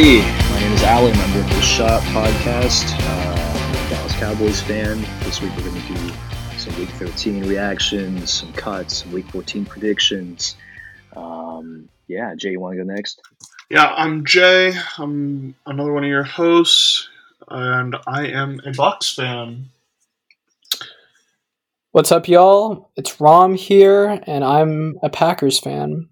Alrighty, my name is Alan, member of the Shot Podcast. Uh, I'm a Dallas Cowboys fan. This week we're going to do some Week 13 reactions, some cuts, some Week 14 predictions. Um, yeah, Jay, you want to go next? Yeah, I'm Jay. I'm another one of your hosts, and I am a Bucs fan. What's up, y'all? It's Rom here, and I'm a Packers fan.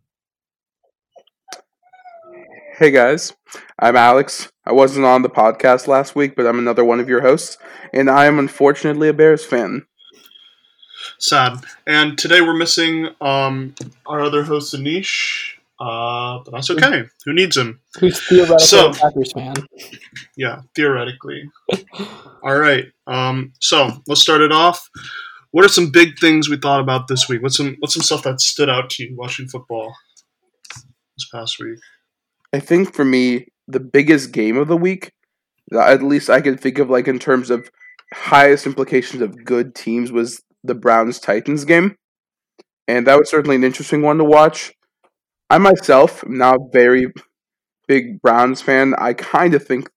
Hey guys, I'm Alex. I wasn't on the podcast last week, but I'm another one of your hosts, and I am unfortunately a Bears fan. Sad. And today we're missing um, our other host, Anish, uh, but that's okay. Who needs him? Who's theoretically So- a Packers fan? Yeah, theoretically. All right. Um, so let's start it off. What are some big things we thought about this week? What's some what's some stuff that stood out to you watching football this past week? I think for me, the biggest game of the week, at least I can think of, like in terms of highest implications of good teams, was the Browns Titans game, and that was certainly an interesting one to watch. I myself am now a very big Browns fan. I kind of think,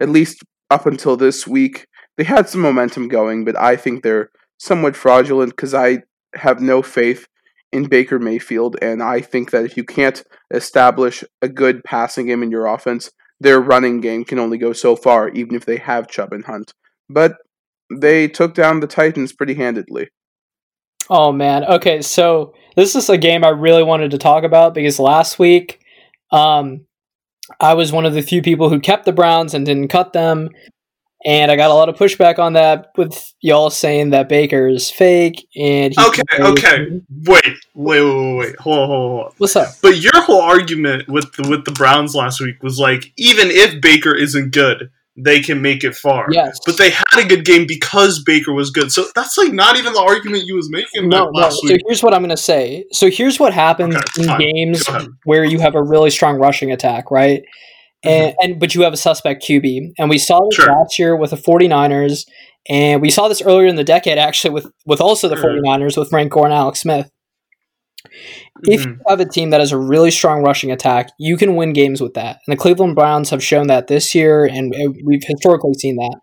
at least up until this week, they had some momentum going, but I think they're somewhat fraudulent because I have no faith in Baker Mayfield, and I think that if you can't establish a good passing game in your offense, their running game can only go so far, even if they have Chubb and Hunt. But they took down the Titans pretty handedly. Oh man. Okay, so this is a game I really wanted to talk about because last week, um, I was one of the few people who kept the Browns and didn't cut them, and I got a lot of pushback on that with y'all saying that Baker is fake and he Okay, okay. Wait, wait, wait, wait, wait. Hold on, hold on, hold on. What's up? But your whole argument with the, with the Browns last week was like, even if Baker isn't good, they can make it far. Yes. But they had a good game because Baker was good. So that's like not even the argument you was making No, no. So week. here's what I'm going to say. So here's what happens Okay, in fine. games where you have a really strong rushing attack, right? And, and but you have a suspect QB, and we saw this Mm-hmm. Sure. last year with the 49ers, and we saw this earlier in the decade actually with with also the Sure. 49ers with Frank Gore and Alex Smith. If Mhm. you have a team that has a really strong rushing attack, you can win games with that. And the Cleveland Browns have shown that this year, and uh, we've historically seen that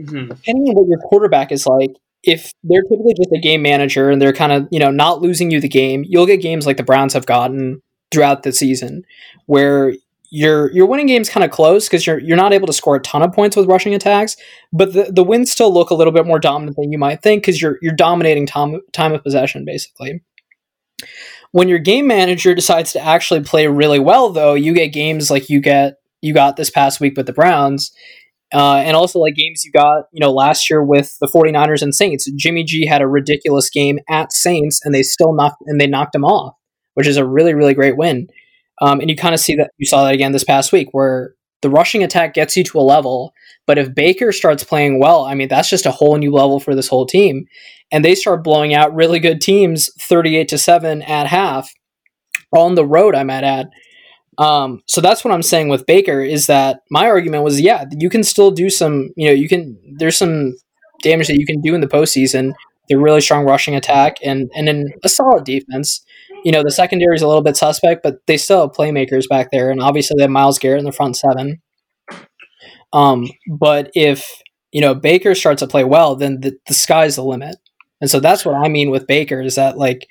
Mhm. depending on what your quarterback is like, if they're typically just a game manager and they're kind of, you know, not losing you the game, you'll get games like the Browns have gotten throughout the season where you're you're winning games kind of close because you're you're not able to score a ton of points with rushing attacks, but the, the wins still look a little bit more dominant than you might think because you're you're dominating time time of possession basically. When your game manager decides to actually play really well, though, you get games like you get you got this past week with the Browns, uh, and also like games you got you know last year with the 49ers and Saints. Jimmy G had a ridiculous game at Saints and they still knocked and they knocked him off, which is a really really great win. Um, and you kind of see that you saw that again this past week where the rushing attack gets you to a level, but if Baker starts playing well, I mean that's just a whole new level for this whole team. And they start blowing out really good teams 38 to 7 at half on the road, I might add. Um, so that's what I'm saying with Baker is that my argument was, yeah, you can still do some, you know, you can, there's some damage that you can do in the postseason. The really strong rushing attack and, and then a solid defense. You know, the secondary is a little bit suspect, but they still have playmakers back there. And obviously they have Myles Garrett in the front seven. Um, but if, you know, Baker starts to play well, then the, the sky's the limit. And so that's what I mean with Baker is that like,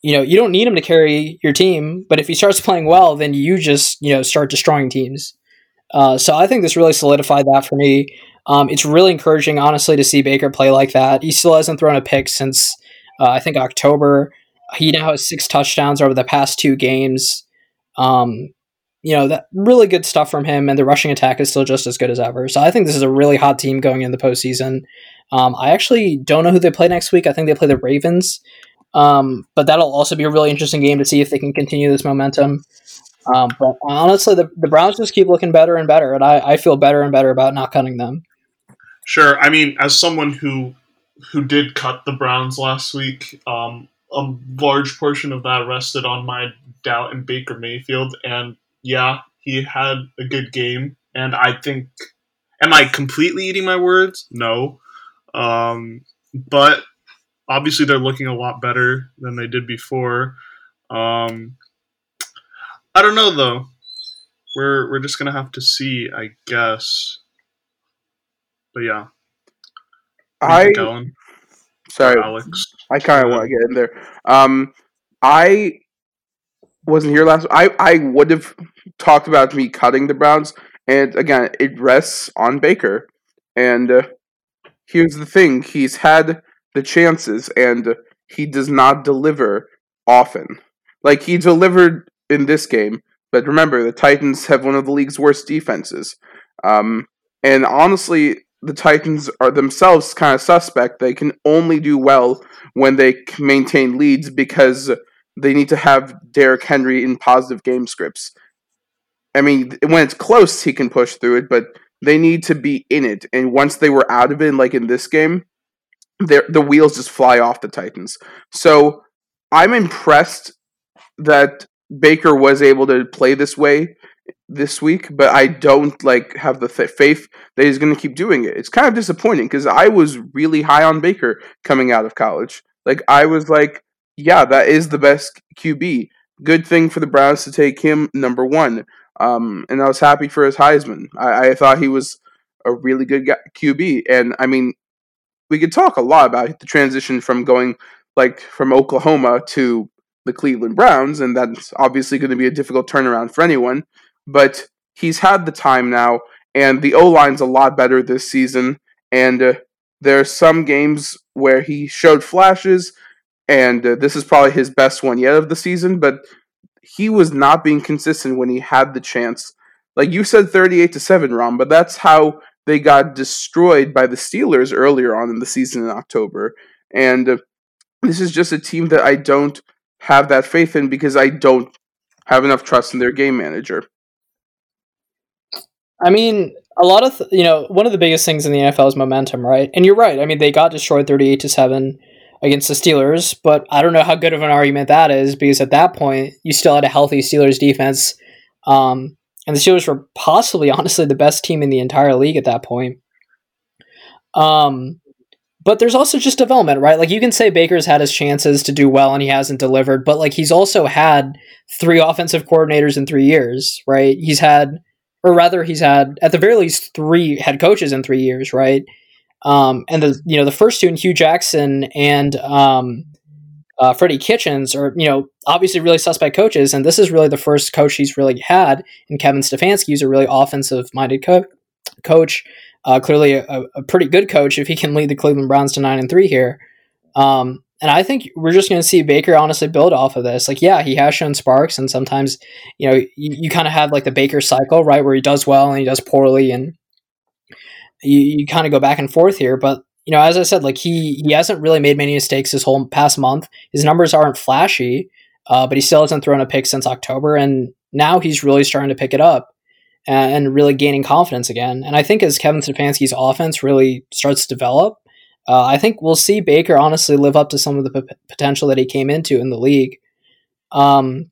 you know, you don't need him to carry your team, but if he starts playing well, then you just, you know, start destroying teams. Uh, so I think this really solidified that for me. Um, it's really encouraging, honestly, to see Baker play like that. He still hasn't thrown a pick since uh, I think October. He now has six touchdowns over the past two games. Um, you know, that really good stuff from him, and the rushing attack is still just as good as ever. So I think this is a really hot team going in the postseason. Um, I actually don't know who they play next week. I think they play the Ravens. Um, but that'll also be a really interesting game to see if they can continue this momentum. Um, but honestly, the, the Browns just keep looking better and better, and I, I feel better and better about not cutting them. Sure. I mean, as someone who who did cut the Browns last week, um, a large portion of that rested on my doubt in Baker Mayfield, and yeah, he had a good game, and I think. Am I completely eating my words? No, um, but obviously they're looking a lot better than they did before. Um, I don't know though. we're we're just gonna have to see, I guess. But yeah, I going. Sorry, Alex. I kind of want to get in there. Um, I wasn't here last. I I would have talked about me cutting the Browns, and again, it rests on Baker. And uh, here's the thing: he's had the chances, and he does not deliver often. Like he delivered in this game, but remember, the Titans have one of the league's worst defenses. Um, and honestly, the Titans are themselves kind of suspect. They can only do well when they maintain leads because they need to have Derrick Henry in positive game scripts. I mean, when it's close, he can push through it, but they need to be in it. And once they were out of it, like in this game, the wheels just fly off the Titans. So I'm impressed that Baker was able to play this way this week, but I don't like have the th- faith that he's going to keep doing it. It's kind of disappointing because I was really high on Baker coming out of college. Like I was like, yeah, that is the best QB. Good thing for the Browns to take him number one. Um, and I was happy for his Heisman. I, I thought he was a really good QB. And I mean, we could talk a lot about the transition from going like from Oklahoma to the Cleveland Browns, and that's obviously going to be a difficult turnaround for anyone. But he's had the time now, and the O line's a lot better this season. And uh, there are some games where he showed flashes, and uh, this is probably his best one yet of the season. But he was not being consistent when he had the chance. Like you said, thirty-eight to seven, Ron, but that's how they got destroyed by the Steelers earlier on in the season in October. And uh, this is just a team that I don't have that faith in because I don't have enough trust in their game manager. I mean, a lot of th- you know, one of the biggest things in the NFL is momentum, right? And you're right. I mean, they got destroyed 38 to 7 against the Steelers, but I don't know how good of an argument that is because at that point, you still had a healthy Steelers defense. Um, and the Steelers were possibly honestly the best team in the entire league at that point. Um, but there's also just development, right? Like you can say Baker's had his chances to do well and he hasn't delivered, but like he's also had three offensive coordinators in three years, right? He's had, or rather, he's had at the very least three head coaches in three years, right? Um, and the you know the first two, in Hue Jackson and um, uh, Freddie Kitchens, are you know obviously really suspect coaches, and this is really the first coach he's really had. And Kevin Stefanski, is a really offensive minded co- coach uh, clearly, a, a, pretty good coach if he can lead the Cleveland Browns to nine and three here. Um, and I think we're just going to see Baker honestly build off of this. Like, yeah, he has shown sparks, and sometimes you know you, you kind of have like the Baker cycle, right, where he does well and he does poorly, and you, you kind of go back and forth here. But you know, as I said, like he he hasn't really made many mistakes this whole past month. His numbers aren't flashy, uh, but he still hasn't thrown a pick since October, and now he's really starting to pick it up and really gaining confidence again. And I think as Kevin Stefanski's offense really starts to develop, uh, I think we'll see Baker honestly live up to some of the p- potential that he came into in the league. Um,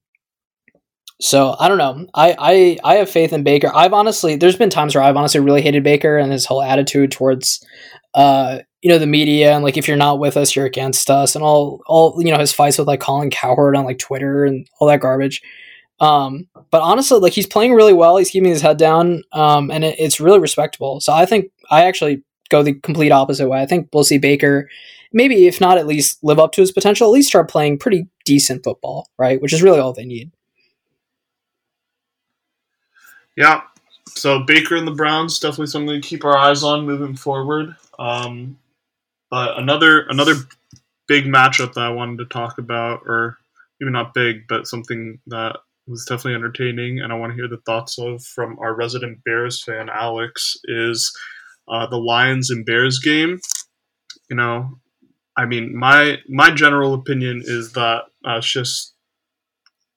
so I don't know. I, I I have faith in Baker. I've honestly there's been times where I've honestly really hated Baker and his whole attitude towards uh you know the media and like if you're not with us you're against us and all all you know his fights with like Colin Cowherd on like Twitter and all that garbage. Um, but honestly, like he's playing really well. He's keeping his head down, um, and it, it's really respectable. So I think I actually go the complete opposite way. I think we'll see Baker, maybe if not at least live up to his potential, at least start playing pretty decent football, right? Which is really all they need. Yeah. So Baker and the Browns definitely something to keep our eyes on moving forward. Um, but another another big matchup that I wanted to talk about, or maybe not big, but something that was definitely entertaining, and I want to hear the thoughts of from our resident Bears fan, Alex, is uh, the Lions and Bears game. You know, I mean, my my general opinion is that uh, it's just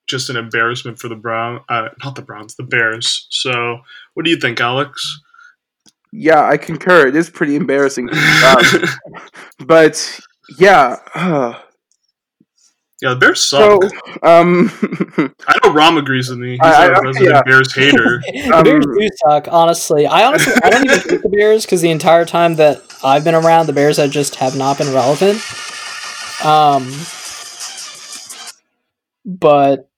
just an embarrassment for the Brown, uh, not the Browns, the Bears. So, what do you think, Alex? Yeah, I concur. It is pretty embarrassing, um, but yeah. Uh, yeah, the Bears suck. So, um, I know Rom agrees with me. He's I, a resident yeah. Bears hater. um, Bears do suck, honestly. I honestly I don't even hate the Bears because the entire time that I've been around, the Bears have just have not been relevant. Um, but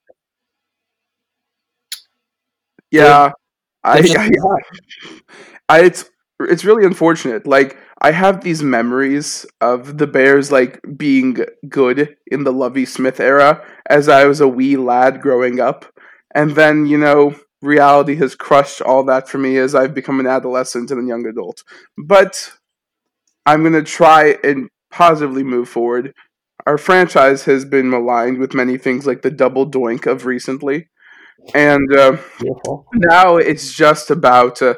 Yeah, I, They're just I, not. I it's it's really unfortunate. Like I have these memories of the Bears like being good in the Lovie Smith era as I was a wee lad growing up, and then you know reality has crushed all that for me as I've become an adolescent and a young adult. But I'm gonna try and positively move forward. Our franchise has been maligned with many things like the double doink of recently, and. Uh, now it's just about uh,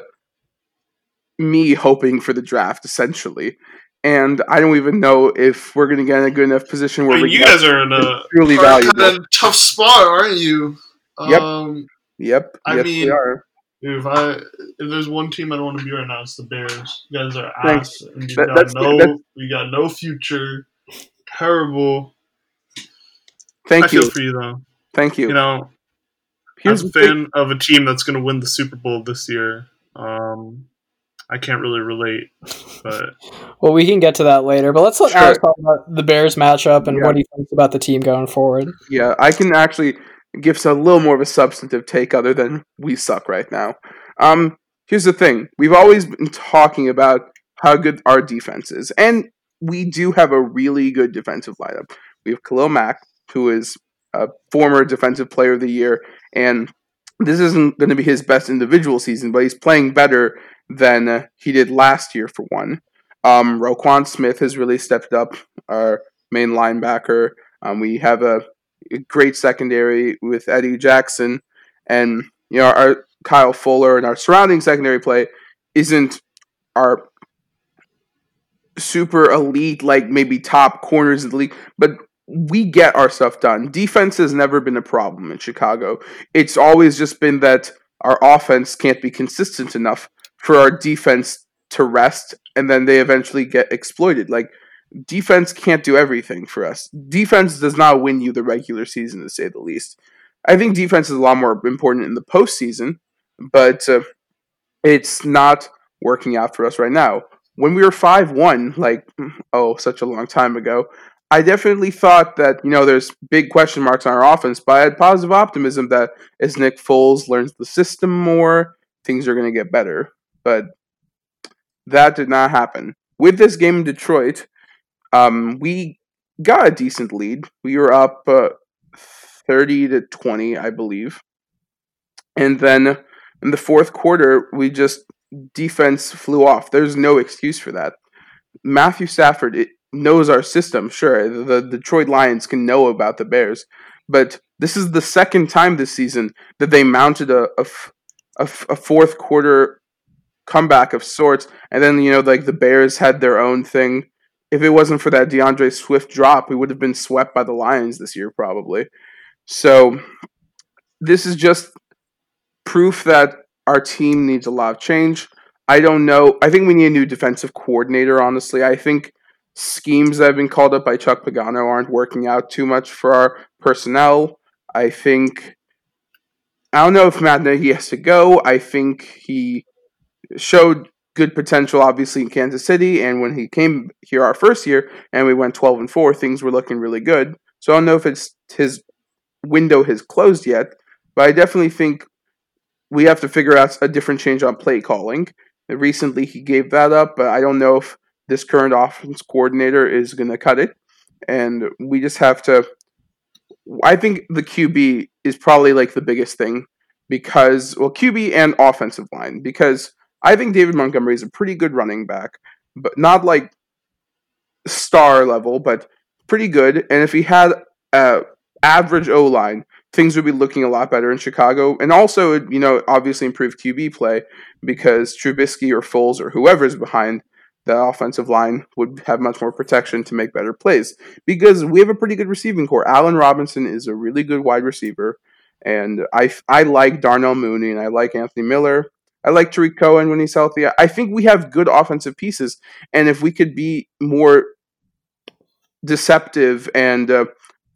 me hoping for the draft essentially and i don't even know if we're going to get in a good enough position where I mean, we you guys are in a truly valuable kind of tough spot, aren't you? Yep. Um, yep I yes mean- we are if I if there's one team I don't want to be right now, it's the Bears. You guys are ass, and you That- got that's- no you got no future. Terrible. thank I feel you for you though. thank you, You know, here's as a the thing- fan of a team that's going to win the Super Bowl this year, um, I can't really relate. But Well, we can get to that later, but let's let Sure. Alex talk about the Bears matchup and Yeah. what he thinks about the team going forward. yeah i can actually give us a little more of a substantive take other than we suck right now um here's the thing we've always been talking about how good our defense is and we do have a really good defensive lineup we have khalil mack who is a former defensive player of the year and this isn't going to be his best individual season but he's playing better than uh, he did last year for one um, Roquan Smith has really stepped up our main linebacker um, we have a a great secondary with Eddie Jackson, and you know our Kyle Fuller and our surrounding secondary play isn't our super elite, like maybe top corners in the league, but we get our stuff done. Defense has never been a problem in Chicago. It's always just been that our offense can't be consistent enough for our defense to rest, and then they eventually get exploited. Like defense can't do everything for us. Defense does not win you the regular season, to say the least. I think defense is a lot more important in the postseason, but uh, it's not working out for us right now. When we were 5 1, like, oh, such a long time ago, I definitely thought that, you know, there's big question marks on our offense, but I had positive optimism that as Nick Foles learns the system more, things are going to get better. But that did not happen. With this game in Detroit, um, we got a decent lead. We were up uh, 30 to 20, I believe. And then in the fourth quarter, we just defense flew off. There's no excuse for that. Matthew Stafford knows our system. Sure, the, the Detroit Lions can know about the Bears, but this is the second time this season that they mounted a a fourth quarter comeback of sorts, and then you know like the Bears had their own thing if it wasn't for that D'Andre Swift drop, we would have been swept by the Lions this year, probably. So, this is just proof that our team needs a lot of change. I don't know. I think we need a new defensive coordinator, honestly. I think schemes that have been called up by Chuck Pagano aren't working out too much for our personnel. I think. I don't know if Matt Nagy has to go. I think he showed good potential, obviously, in Kansas City. And when he came here our first year and we went 12 and 4, things were looking really good. So I don't know if it's his window has closed yet, but I definitely think we have to figure out a different change on play calling. Recently, he gave that up, but I don't know if this current offense coordinator is going to cut it. And we just have to. I think the QB is probably like the biggest thing because, well, QB and offensive line, because I think David Montgomery is a pretty good running back, but not like star level, but pretty good. And if he had a average O line, things would be looking a lot better in Chicago. And also, you know, obviously improve QB play because Trubisky or Foles or whoever's behind that offensive line would have much more protection to make better plays. Because we have a pretty good receiving corps. Allen Robinson is a really good wide receiver. And I, I like Darnell Mooney and I like Anthony Miller. I like Tarik Cohen when he's healthy. I think we have good offensive pieces, and if we could be more deceptive and uh,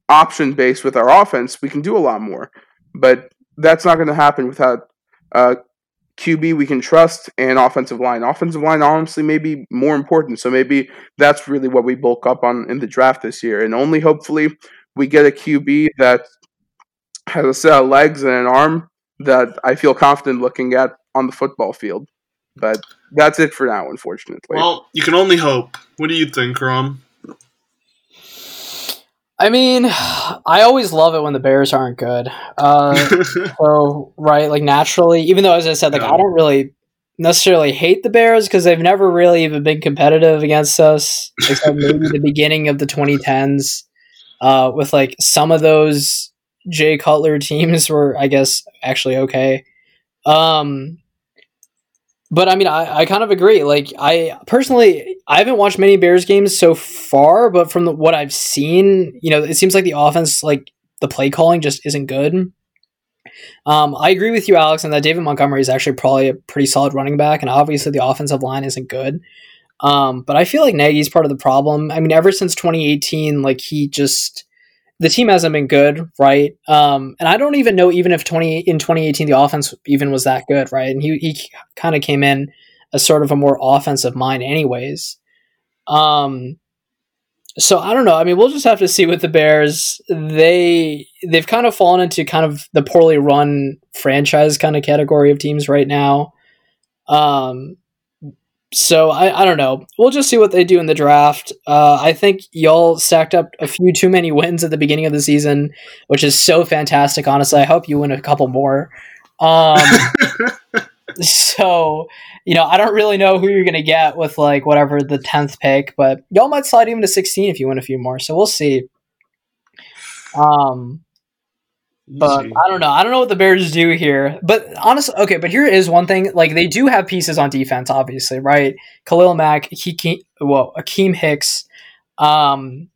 option based with our offense, we can do a lot more. But that's not going to happen without uh, QB we can trust and offensive line. Offensive line, honestly, may be more important. So maybe that's really what we bulk up on in the draft this year, and only hopefully we get a QB that has a set of legs and an arm that I feel confident looking at on the football field. But that's it for now, unfortunately. Well, you can only hope. What do you think, Rom? I mean, I always love it when the Bears aren't good. Uh, so right, like naturally, even though as I said, like No. I don't really necessarily hate the Bears because they've never really even been competitive against us, except maybe the beginning of the 2010s, uh, with like some of those Jay Cutler teams were, I guess, actually okay. Um, but I mean, I, I kind of agree. Like, I personally, I haven't watched many Bears games so far, but from the, what I've seen, you know, it seems like the offense, like the play calling, just isn't good. Um, I agree with you, Alex, and that David Montgomery is actually probably a pretty solid running back, and obviously the offensive line isn't good. Um, but I feel like Nagy's part of the problem. I mean, ever since 2018, like he just the team hasn't been good, right? Um, and I don't even know even if 20 in 2018 the offense even was that good, right? And he he kind of came in as sort of a more offensive mind, anyways. Um, so I don't know. I mean, we'll just have to see with the Bears. They they've kind of fallen into kind of the poorly run franchise kind of category of teams right now. Um, so I, I don't know. We'll just see what they do in the draft. Uh, I think y'all stacked up a few too many wins at the beginning of the season, which is so fantastic. Honestly, I hope you win a couple more. Um, so you know, I don't really know who you're gonna get with like whatever the tenth pick, but y'all might slide even to sixteen if you win a few more. So we'll see. Um, but Easy. I don't know. I don't know what the Bears do here. But honestly, okay. But here is one thing: like they do have pieces on defense, obviously, right? Khalil Mack, Hakeem, well, Akeem Hicks, um,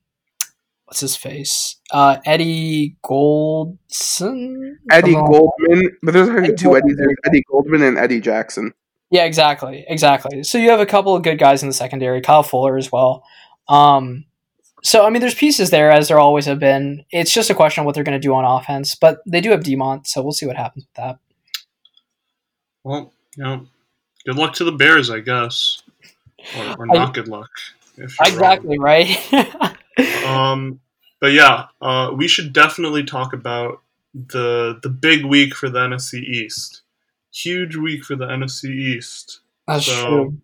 what's his face? Uh, Eddie Goldson, Eddie Something like that. Goldman, but there's like Eddie two Eddies. There's Eddie Goldman and Eddie Jackson. Yeah, exactly, exactly. So you have a couple of good guys in the secondary, Kyle Fuller as well. Um, so I mean, there's pieces there as there always have been. It's just a question of what they're going to do on offense, but they do have Demont, so we'll see what happens with that. Well, you know, good luck to the Bears, I guess, or, or I- not good luck. if you're wrong. Exactly right. Um, but yeah, uh, we should definitely talk about the the big week for the NFC East. Huge week for the NFC East. That's So- true.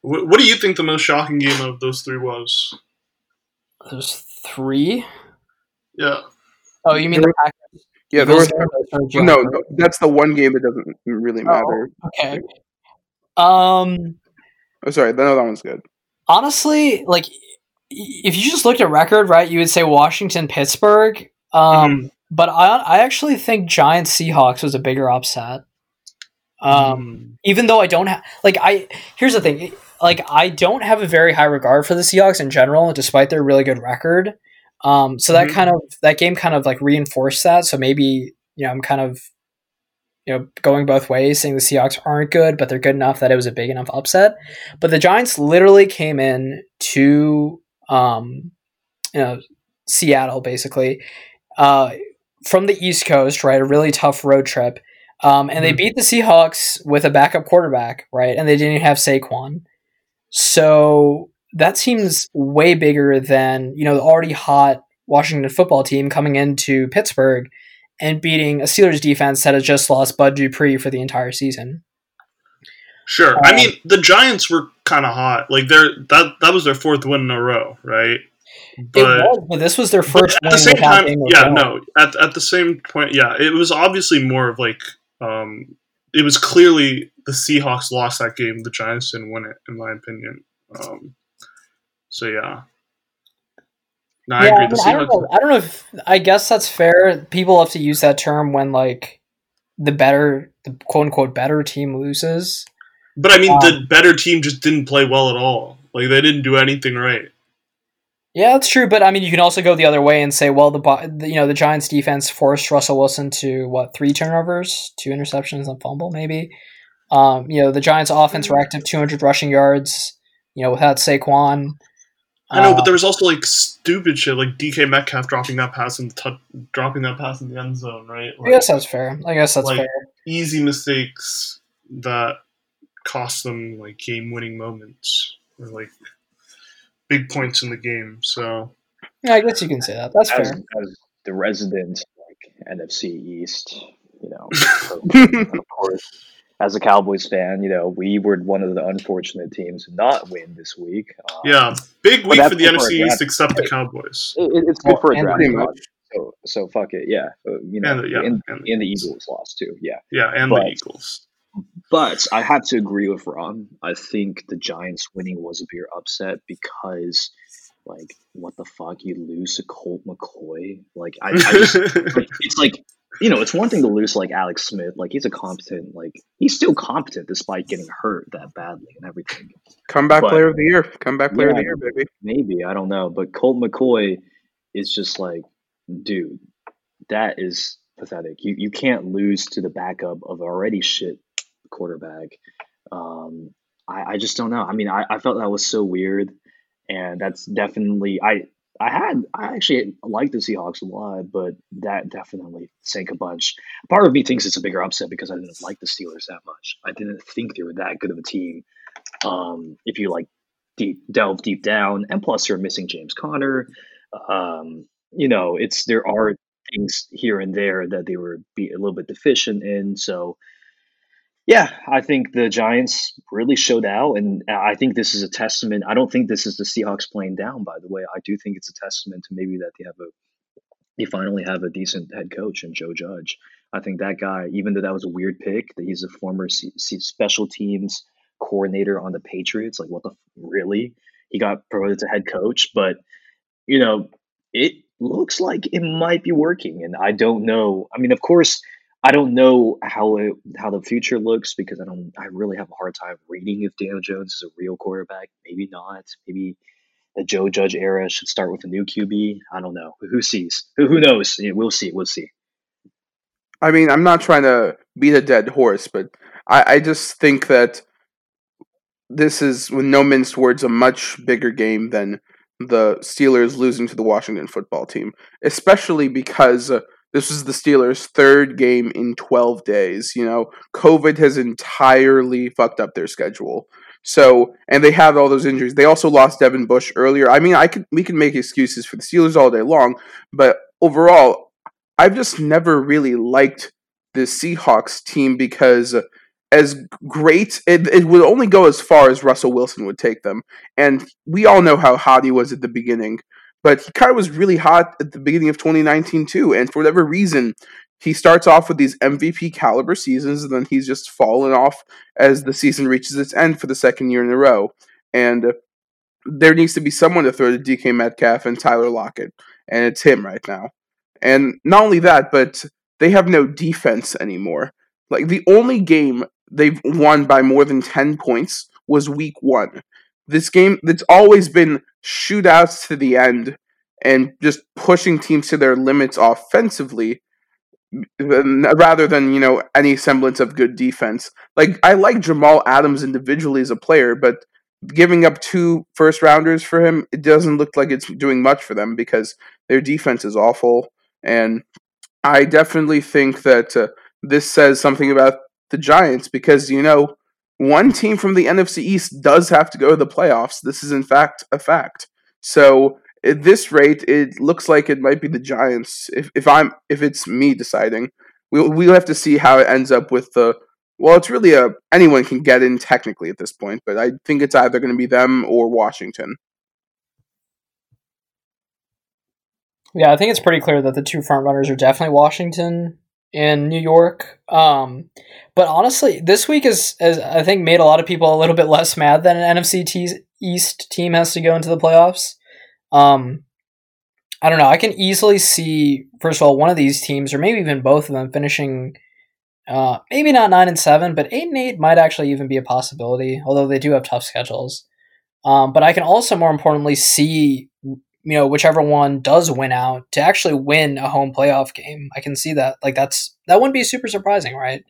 Wh- what do you think the most shocking game of those three was? There's three. Yeah, Oh, you mean the Packers? Yeah, there was no, no. That's the one game that doesn't really matter. Okay. Um. Oh, sorry, no, that one's good. honestly, like if you just looked at record, right, you would say Washington, Pittsburgh. Um, but I I actually think Giants Seahawks was a bigger upset. Um, even though I don't have like I here's the thing, like I don't have a very high regard for the Seahawks in general, despite their really good record. Um, so that Mhm. kind of that game kind of like reinforced that. So maybe you know I'm kind of you know going both ways, saying the Seahawks aren't good, but they're good enough that it was a big enough upset. But the Giants literally came in to um, you know Seattle basically uh, from the East Coast, right? A really tough road trip. Um, and they Mhm. beat the Seahawks with a backup quarterback, right? And they didn't have Saquon. So that seems way bigger than, you know, the already hot Washington football team coming into Pittsburgh and beating a Steelers defense that has just lost Bud Dupree for the entire season. sure. I Um, mean, the Giants were kind of hot. Like they're that that was their fourth win in a row, right? it But was, but this was their first at the same time, yeah, no. At at the same point, yeah, it was obviously more of like, um, it was clearly the Seahawks lost that game. The Giants didn't win it, in my opinion. Um, so yeah, no, I Yeah, agree. I, The mean, I don't Seahawks, know. I don't know if I guess that's fair. People have to use that term when like the better, the quote unquote better team loses. but I mean, the um, better team just didn't play well at all. Like they didn't do anything right. Yeah, that's true. But I mean, you can also go the other way and say, well, the- you know the Giants defense forced Russell Wilson to what three turnovers, two interceptions, and fumble, maybe. Um, you know, the Giants' offense racked up 200 rushing yards. You know, without Saquon. I know, Uh, but there was also like stupid shit, like DK Metcalf dropping that pass and tou dropping that pass in the end zone, right? I Like, guess that's fair. I guess that's like, fair. easy mistakes that cost them like game winning moments or like big points in the game. So Yeah, I guess you can say that. That's as, fair. as the resident like NFC East you know. Of course, as a Cowboys fan, you know, we were one of the unfortunate teams to not win this week. Um, Yeah, big week for the good for NFC East, draft. except the Cowboys. it, it- it's good Well, for a draft. pretty much. So, so fuck it, yeah. Uh, you know, And the- yeah, and, and- and the Eagles lost too, yeah. Yeah, and But- the Eagles. But I have to agree with Ron. I think the Giants winning was a bigger upset because, like, what the fuck? You lose to Colt McCoy? Like, I, I just like, it's like you know, it's one thing to lose like Alex Smith. Like, he's a competent. Like, he's still competent despite getting hurt that badly and everything. Comeback But- player of the year. Comeback player of the year, baby. Maybe I don't know, but Colt McCoy is just like, dude, that is pathetic. You you can't lose to the backup of already shit quarterback. Um, I I just don't know. I mean, I, I felt that was so weird, and that's definitely I I had I actually liked the Seahawks a lot, but that definitely sank a bunch. Part of me thinks it's a bigger upset because I didn't like the Steelers that much. I didn't think they were that good of a team. Um, if you like deep delve deep down, and plus you're missing James Conner. Um, you know, it's there are things here and there that they were be a little bit deficient in. So, yeah, I think the Giants really showed out, and I think this is a testament. I don't think this is the Seahawks playing down. By the way, I do think it's a testament to maybe that they have a they finally have a decent head coach in Joe Judge. I think that guy, even though that was a weird pick, that he's a former C- C- special teams coordinator on the Patriots. Like, what the really? He got promoted to head coach, but you know, it looks like it might be working, and I don't know. I mean, of course, I don't know how it how the future looks because I don't. I really have a hard time reading if Daniel Jones is a real quarterback. Maybe not. Maybe the Joe Judge era should start with a new QB. I don't know. Who sees? Who who knows? We'll see. We'll see. I mean, I'm not trying to beat a dead horse, but I, I just think that this is, with no minced words, a much bigger game than the Steelers losing to the Washington football team, especially because uh, this is the Steelers' third game in 12 days. You know, COVID has entirely fucked up their schedule. So, and they have all those injuries. They also lost Devin Bush earlier. I mean, I could we can make excuses for the Steelers all day long, but overall, I've just never really liked the Seahawks team because as great it, it would only go as far as Russell Wilson would take them. And we all know how hot he was at the beginning, but of was really hot at the beginning of 2019 too. And for whatever reason, he starts off with these MVP caliber seasons, and then he's just fallen off as the season reaches its end for the second year in a row. And there needs to be someone to throw to DK Metcalf and Tyler Lockett, and it's him right now. And not only that, but they have no defense anymore. Like the only game they've won by more than 10 points was week 1. This game that's always been shootouts to the end and just pushing teams to their limits offensively rather than, you know, any semblance of good defense. Like I like Jamal Adams individually as a player, but giving up two first rounders for him, it doesn't look like it's doing much for them because their defense is awful and I definitely think that uh, this says something about the Giants because, you know, one team from the NFC East does have to go to the playoffs. This is, in fact, a fact. So at this rate, it looks like it might be the Giants. If, if I'm if it's me deciding, we'll we'll have to see how it ends up with the. Well, it's really a anyone can get in technically at this point, but I think it's either going to be them or Washington. Yeah, I think it's pretty clear that the two front runners are definitely Washington and New York. Um, but honestly, this week is, is I think made a lot of people a little bit less mad that an NFC East team has to go into the playoffs. Um, I don't know. I can easily see first of all one of these teams, or maybe even both of them, finishing. Uh, maybe not nine and seven, but eight and eight might actually even be a possibility. Although they do have tough schedules. Um, but I can also, more importantly, see you know whichever one does win out to actually win a home playoff game. I can see that. Like that's that wouldn't be super surprising, right?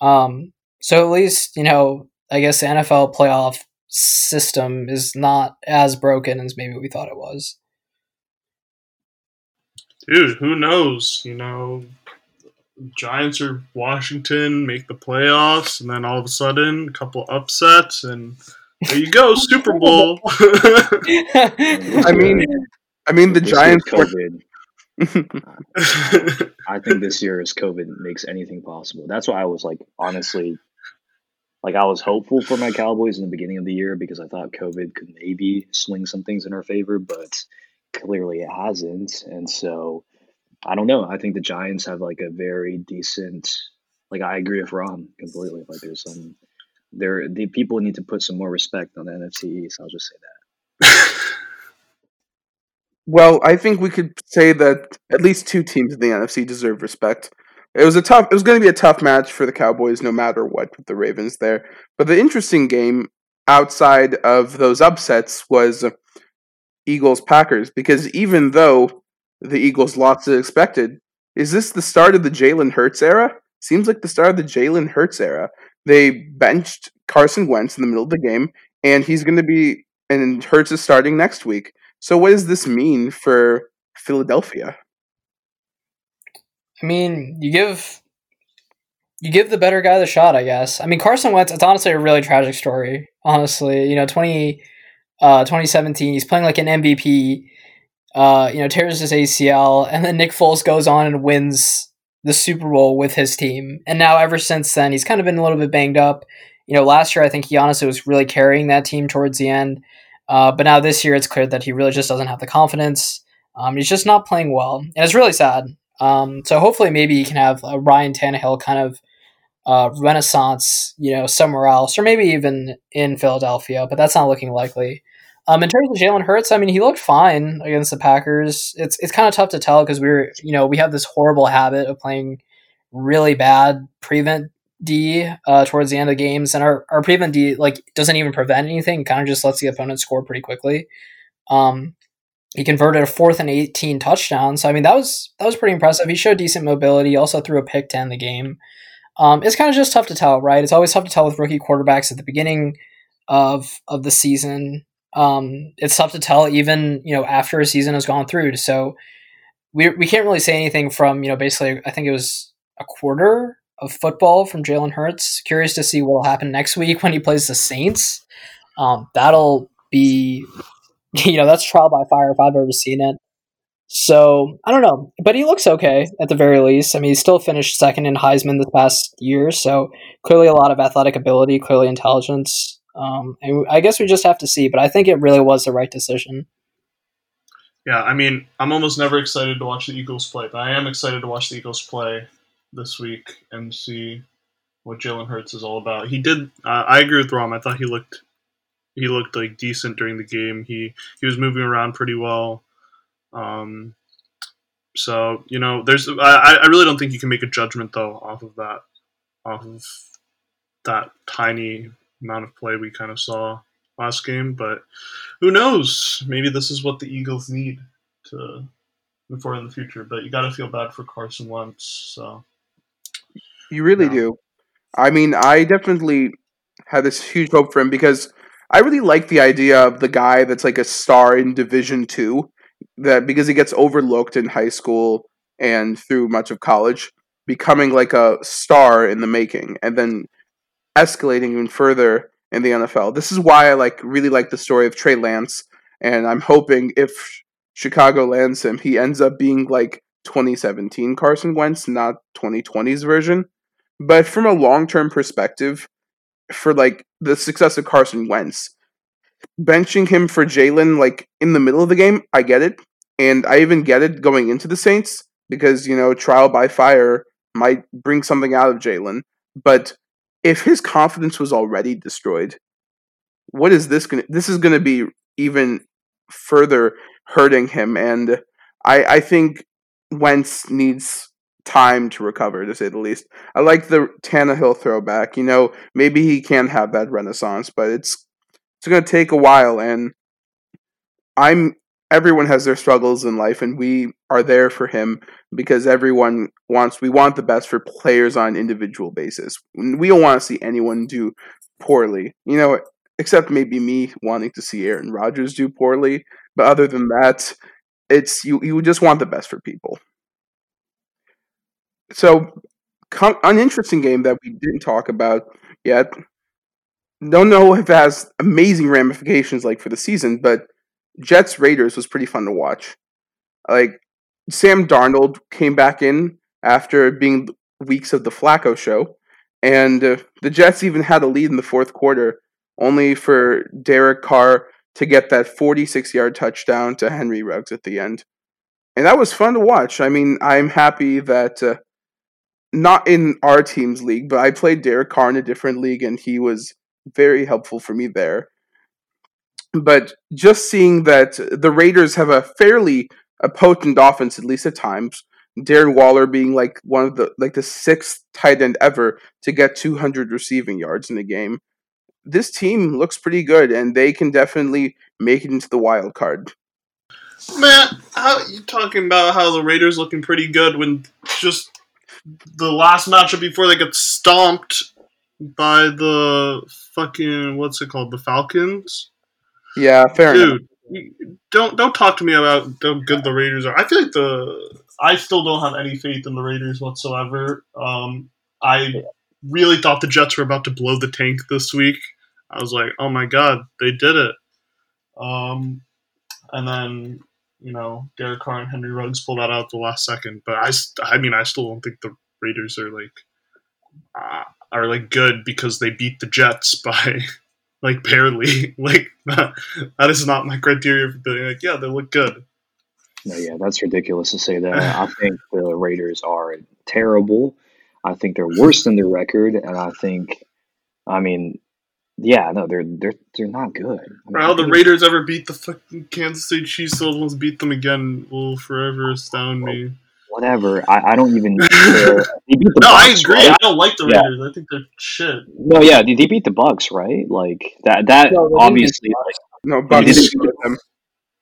Um, so at least you know I guess the NFL playoff system is not as broken as maybe we thought it was. Dude, who knows? You know, Giants or Washington make the playoffs, and then all of a sudden, a couple upsets, and there you go, Super Bowl. I mean, I mean the This Giants COVID. I think this year as COVID makes anything possible. That's why I was like honestly like I was hopeful for my Cowboys in the beginning of the year because I thought COVID could maybe swing some things in our favor, but clearly it hasn't. And so I don't know. I think the Giants have like a very decent like I agree with Ron completely. Like there's some there the people need to put some more respect on the NFC East. I'll just say that. Well, I think we could say that at least two teams in the NFC deserve respect. It was a tough. It was going to be a tough match for the Cowboys, no matter what, with the Ravens there. But the interesting game outside of those upsets was Eagles Packers, because even though the Eagles lost as expected, is this the start of the Jalen Hurts era? Seems like the start of the Jalen Hurts era. They benched Carson Wentz in the middle of the game, and he's going to be and Hurts is starting next week. So what does this mean for Philadelphia? I mean, you give you give the better guy the shot, I guess. I mean, Carson Wentz, it's honestly a really tragic story. Honestly, you know, 20, uh, 2017, he's playing like an MVP. Uh, you know, tears his ACL, and then Nick Foles goes on and wins the Super Bowl with his team. And now, ever since then, he's kind of been a little bit banged up. You know, last year I think he honestly was really carrying that team towards the end. Uh, but now this year, it's clear that he really just doesn't have the confidence. Um, he's just not playing well, and it's really sad. Um, so hopefully, maybe he can have a Ryan Tannehill kind of uh, renaissance, you know, somewhere else, or maybe even in Philadelphia. But that's not looking likely. Um, in terms of Jalen Hurts, I mean, he looked fine against the Packers. It's it's kind of tough to tell because we're you know we have this horrible habit of playing really bad prevent D uh, towards the end of games, and our, our prevent D like doesn't even prevent anything; kind of just lets the opponent score pretty quickly. Um, he converted a fourth and eighteen touchdown, so I mean that was that was pretty impressive. He showed decent mobility. Also threw a pick to end the game. Um, it's kind of just tough to tell, right? It's always tough to tell with rookie quarterbacks at the beginning of of the season. Um, it's tough to tell even you know after a season has gone through. So we we can't really say anything from you know basically I think it was a quarter of football from Jalen Hurts. Curious to see what will happen next week when he plays the Saints. Um, that'll be, you know, that's trial by fire if I've ever seen it. So I don't know, but he looks okay at the very least. I mean, he still finished second in Heisman this past year, so clearly a lot of athletic ability, clearly intelligence. Um, and I guess we just have to see, but I think it really was the right decision. Yeah, I mean, I'm almost never excited to watch the Eagles play, but I am excited to watch the Eagles play this week and see what Jalen Hurts is all about. He did. Uh, I agree with Rom. I thought he looked he looked like decent during the game. He he was moving around pretty well. Um, so you know, there's I, I really don't think you can make a judgment though off of that off of that tiny amount of play we kind of saw last game. But who knows? Maybe this is what the Eagles need to move forward in the future. But you got to feel bad for Carson Wentz. So you really no. do. I mean, I definitely had this huge hope for him because I really like the idea of the guy that's like a star in Division Two, that because he gets overlooked in high school and through much of college, becoming like a star in the making, and then escalating even further in the NFL. This is why I like really like the story of Trey Lance, and I'm hoping if Chicago lands him, he ends up being like 2017 Carson Wentz, not 2020's version. But from a long term perspective, for like the success of Carson Wentz, benching him for Jalen like in the middle of the game, I get it. And I even get it going into the Saints because, you know, trial by fire might bring something out of Jalen. But if his confidence was already destroyed, what is this gonna this is gonna be even further hurting him and I I think Wentz needs time to recover, to say the least. I like the Tannehill throwback. You know, maybe he can have that renaissance, but it's it's going to take a while. And I'm everyone has their struggles in life, and we are there for him because everyone wants we want the best for players on individual basis. We don't want to see anyone do poorly. You know, except maybe me wanting to see Aaron Rodgers do poorly. But other than that, it's you you just want the best for people. So, an interesting game that we didn't talk about yet. Don't know if it has amazing ramifications like for the season, but Jets Raiders was pretty fun to watch. Like Sam Darnold came back in after being weeks of the Flacco show, and uh, the Jets even had a lead in the fourth quarter, only for Derek Carr to get that 46 yard touchdown to Henry Ruggs at the end. And that was fun to watch. I mean, I'm happy that uh, not in our team's league, but I played Derek Carr in a different league, and he was very helpful for me there. But just seeing that the Raiders have a fairly a potent offense, at least at times, Darren Waller being like one of the like the sixth tight end ever to get 200 receiving yards in a game. This team looks pretty good, and they can definitely make it into the wild card. Man, how you talking about how the Raiders looking pretty good when just the last matchup before they get stomped by the fucking what's it called, the Falcons? Yeah, fair Dude, enough. don't don't talk to me about how good the Raiders are. I feel like the I still don't have any faith in the Raiders whatsoever. Um, I really thought the Jets were about to blow the tank this week. I was like, oh my god, they did it. Um, and then you know Derek Carr and Henry Ruggs pulled that out at the last second. But I, I mean, I still don't think the Raiders are like uh, are like good because they beat the Jets by like barely. like that, that is not my criteria for being like, yeah, they look good. No, yeah, that's ridiculous to say that. I think the Raiders are terrible. I think they're worse than their record, and I think, I mean, yeah, no, they're they're they're not good. I mean, How the Raiders ever beat the fucking Kansas City Chiefs, so almost beat them again, will forever astound me. Whatever. I, I don't even. care. They the No, I agree. right? I don't like the Yeah. Raiders. I think they're shit. No, yeah, they, they beat the Bucs, right? Like that. That No, they didn't beat obviously. Like, No, Who Bucs did he- them.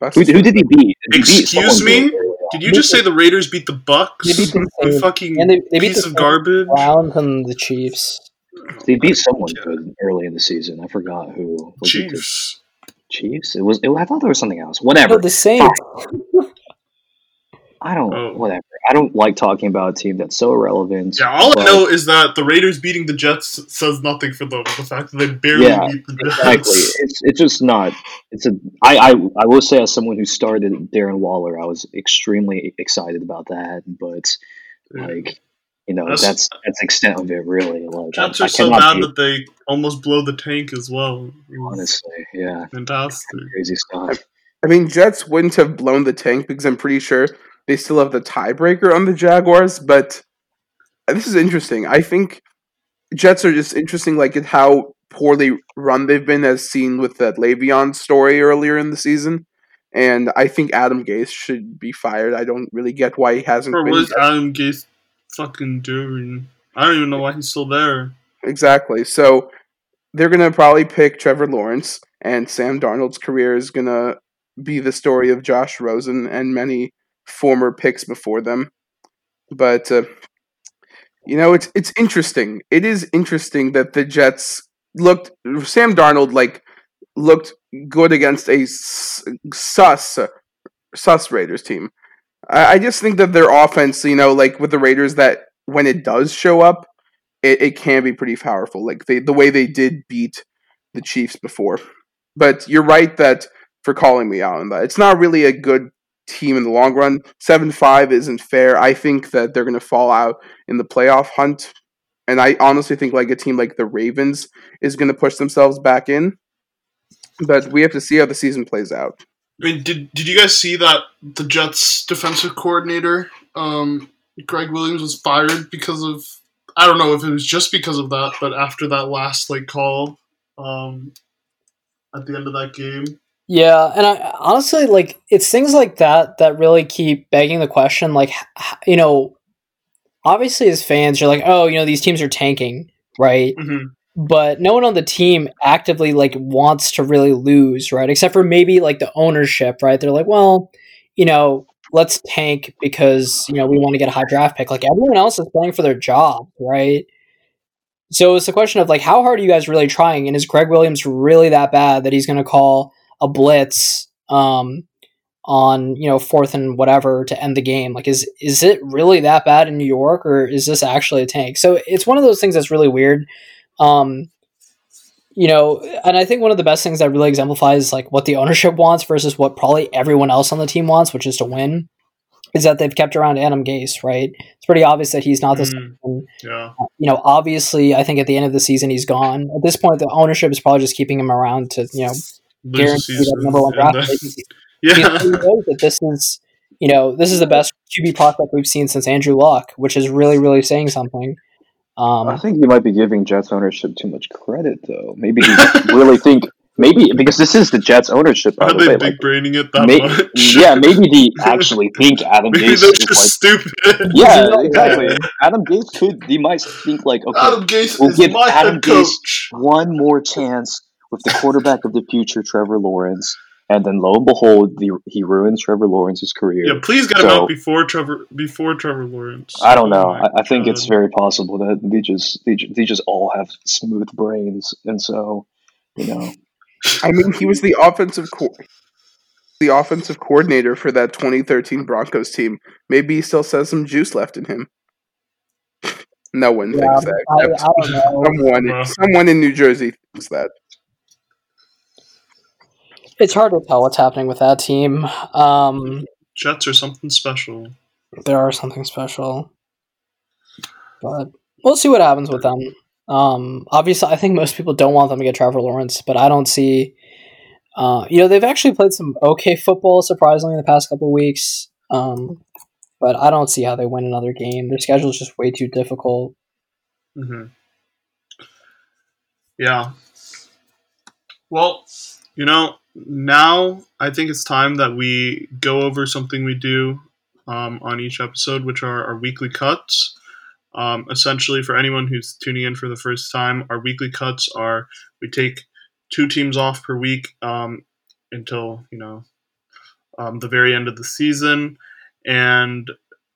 Bucs who did he beat? He beat Excuse someone me? good. Did you just say the Raiders beat the Bucs? They beat the The fucking And they, they beat piece the of garbage. Browns and the Chiefs. They beat someone good early in the season. I forgot who. Was the Chiefs. Chiefs. It was. It, I thought there was something else. Whatever. No, the Saints. I don't. Oh. Whatever. I don't like talking about a team that's so irrelevant. Yeah, all I know is that the Raiders beating the Jets says nothing for them. The fact that they barely Yeah, beat the Exactly. Jets. It's it's just not. It's a. I I I will say as someone who started Darren Waller, I was extremely excited about that. But like, you know, That's- that's that's the extent of it. Really, like I, Jets I are so bad be- that they almost blow the tank as well. Honestly, yeah, Fantastic. crazy stuff. I mean, Jets wouldn't have blown the tank because I'm pretty sure they still have the tiebreaker on the Jaguars. But this is interesting. I think Jets are just interesting, like at how poorly run they've been, as seen with that Le'Veon story earlier in the season. And I think Adam Gase should be fired. I don't really get why he hasn't Bro, been. what is Adam Gase fucking doing? I don't even know why he's still there. Exactly. So they're gonna probably pick Trevor Lawrence, and Sam Darnold's career is gonna be the story of Josh Rosen and many former picks before them. But uh, you know, it's it's interesting. It is interesting that the Jets looked Sam Darnold like looked good against a sus sus Raiders team. I, I just think that their offense, you know, like with the Raiders, that when it does show up, it, it can be pretty powerful. Like they, the way they did beat the Chiefs before. But you're right that for calling me out on that. It's not really a good team in the long run. Seven five isn't fair. I think that they're gonna fall out in the playoff hunt. And I honestly think like a team like the Ravens is gonna push themselves back in. But we have to see how the season plays out. I mean, did did you guys see that the Jets defensive coordinator, um, Gregg Williams, was fired because of I don't know if it was just because of that, but after that last like call, um, at the end of that game, Yeah, and I honestly like it's things like that that really keep begging the question. Like, you know, obviously as fans, you're like, oh, you know, these teams are tanking, right? Mhm. But no one on the team actively like wants to really lose, right? Except for maybe like the ownership, right? They're like, well, you know, let's tank because you know we want to get a high draft pick. Like everyone else is playing for their job, right? So it's a question of like, how hard are you guys really trying? And is Gregg Williams really that bad that he's going to call a blitz um, on you know fourth and whatever to end the game? Like, is is it really that bad in New York, or is this actually a tank? So it's one of those things that's really weird. Um, you know, and I think one of the best things that really exemplifies like what the ownership wants versus what probably everyone else on the team wants, which is to win. is that they've kept around Adam Gase, right? It's pretty obvious that he's not this. Mm. Yeah. You know, obviously, I think at the end of the season he's gone. At this point, the ownership is probably just keeping him around to you know Lose the guarantee that number one draft. pick. yeah. he knows that this is you know this is the best QB prospect we've seen since Andrew Luck, which is really really saying something. I Um, think you might be giving Jets ownership too much credit, though. Maybe he really think maybe because this is the Jets ownership. By Are the they way, big like, braining it that may- much? yeah, maybe they actually think Adam Maybe Gase is just like. stupid. Yeah, Yeah. exactly. Adam Gase could. He might think like, okay, Adam Gase We'll is give my Adam head Gase- one more chance with the quarterback of the future, Trevor Lawrence, and then lo and behold, the, he ruins Trevor Lawrence's career. Yeah, please get him out before Trevor before Trevor Lawrence. I don't know. Oh I, I think it's very possible that they just they, they just all have smooth brains, and so you know. I mean, he was the offensive co- the offensive coordinator for that 2013 Broncos team. Maybe he still has some juice left in him. No one yeah, thinks that. I, I don't know. Someone, Well. someone in New Jersey thinks that. It's hard to tell what's happening with that team. Um, Jets are something special. there are something special, but we'll see what happens with them. Um, obviously, I think most people don't want them to get Trevor Lawrence, but I don't see. Uh, you know, they've actually played some okay football, surprisingly, in the past couple weeks. Um, but I don't see how they win another game. Their schedule is just way too difficult. hmm Yeah. Well, you know, now I think it's time that we go over something we do um, on each episode, which are our weekly cuts. Um, essentially, for anyone who's tuning in for the first time, our weekly cuts are we take two teams off per week um, until you know um, the very end of the season, and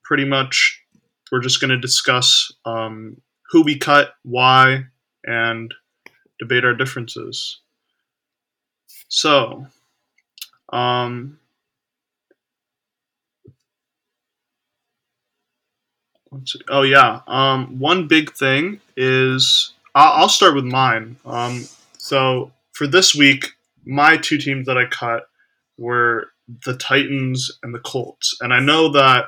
pretty much we're just going to discuss um, who we cut, why, and debate our differences. So, um. Oh yeah, um, one big thing is I'll, I'll start with mine. Um, so for this week, my two teams that I cut were the Titans and the Colts, and I know that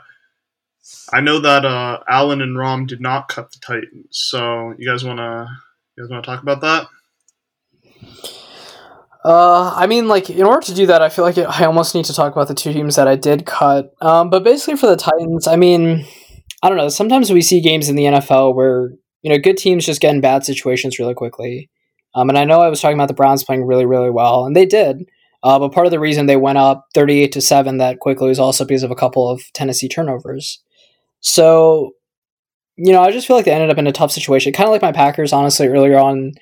I know that uh, Alan and Rom did not cut the Titans. So you guys wanna you guys wanna talk about that? Uh, I mean, like in order to do that, I feel like it, I almost need to talk about the two teams that I did cut. Um, but basically for the Titans, I mean, I don't know. Sometimes we see games in the NFL where you know good teams just get in bad situations really quickly. Um, and I know I was talking about the Browns playing really, really well, and they did. Uh, but part of the reason they went up thirty-eight to seven that quickly was also because of a couple of Tennessee turnovers. So, you know, I just feel like they ended up in a tough situation, kind of like my Packers, honestly, earlier on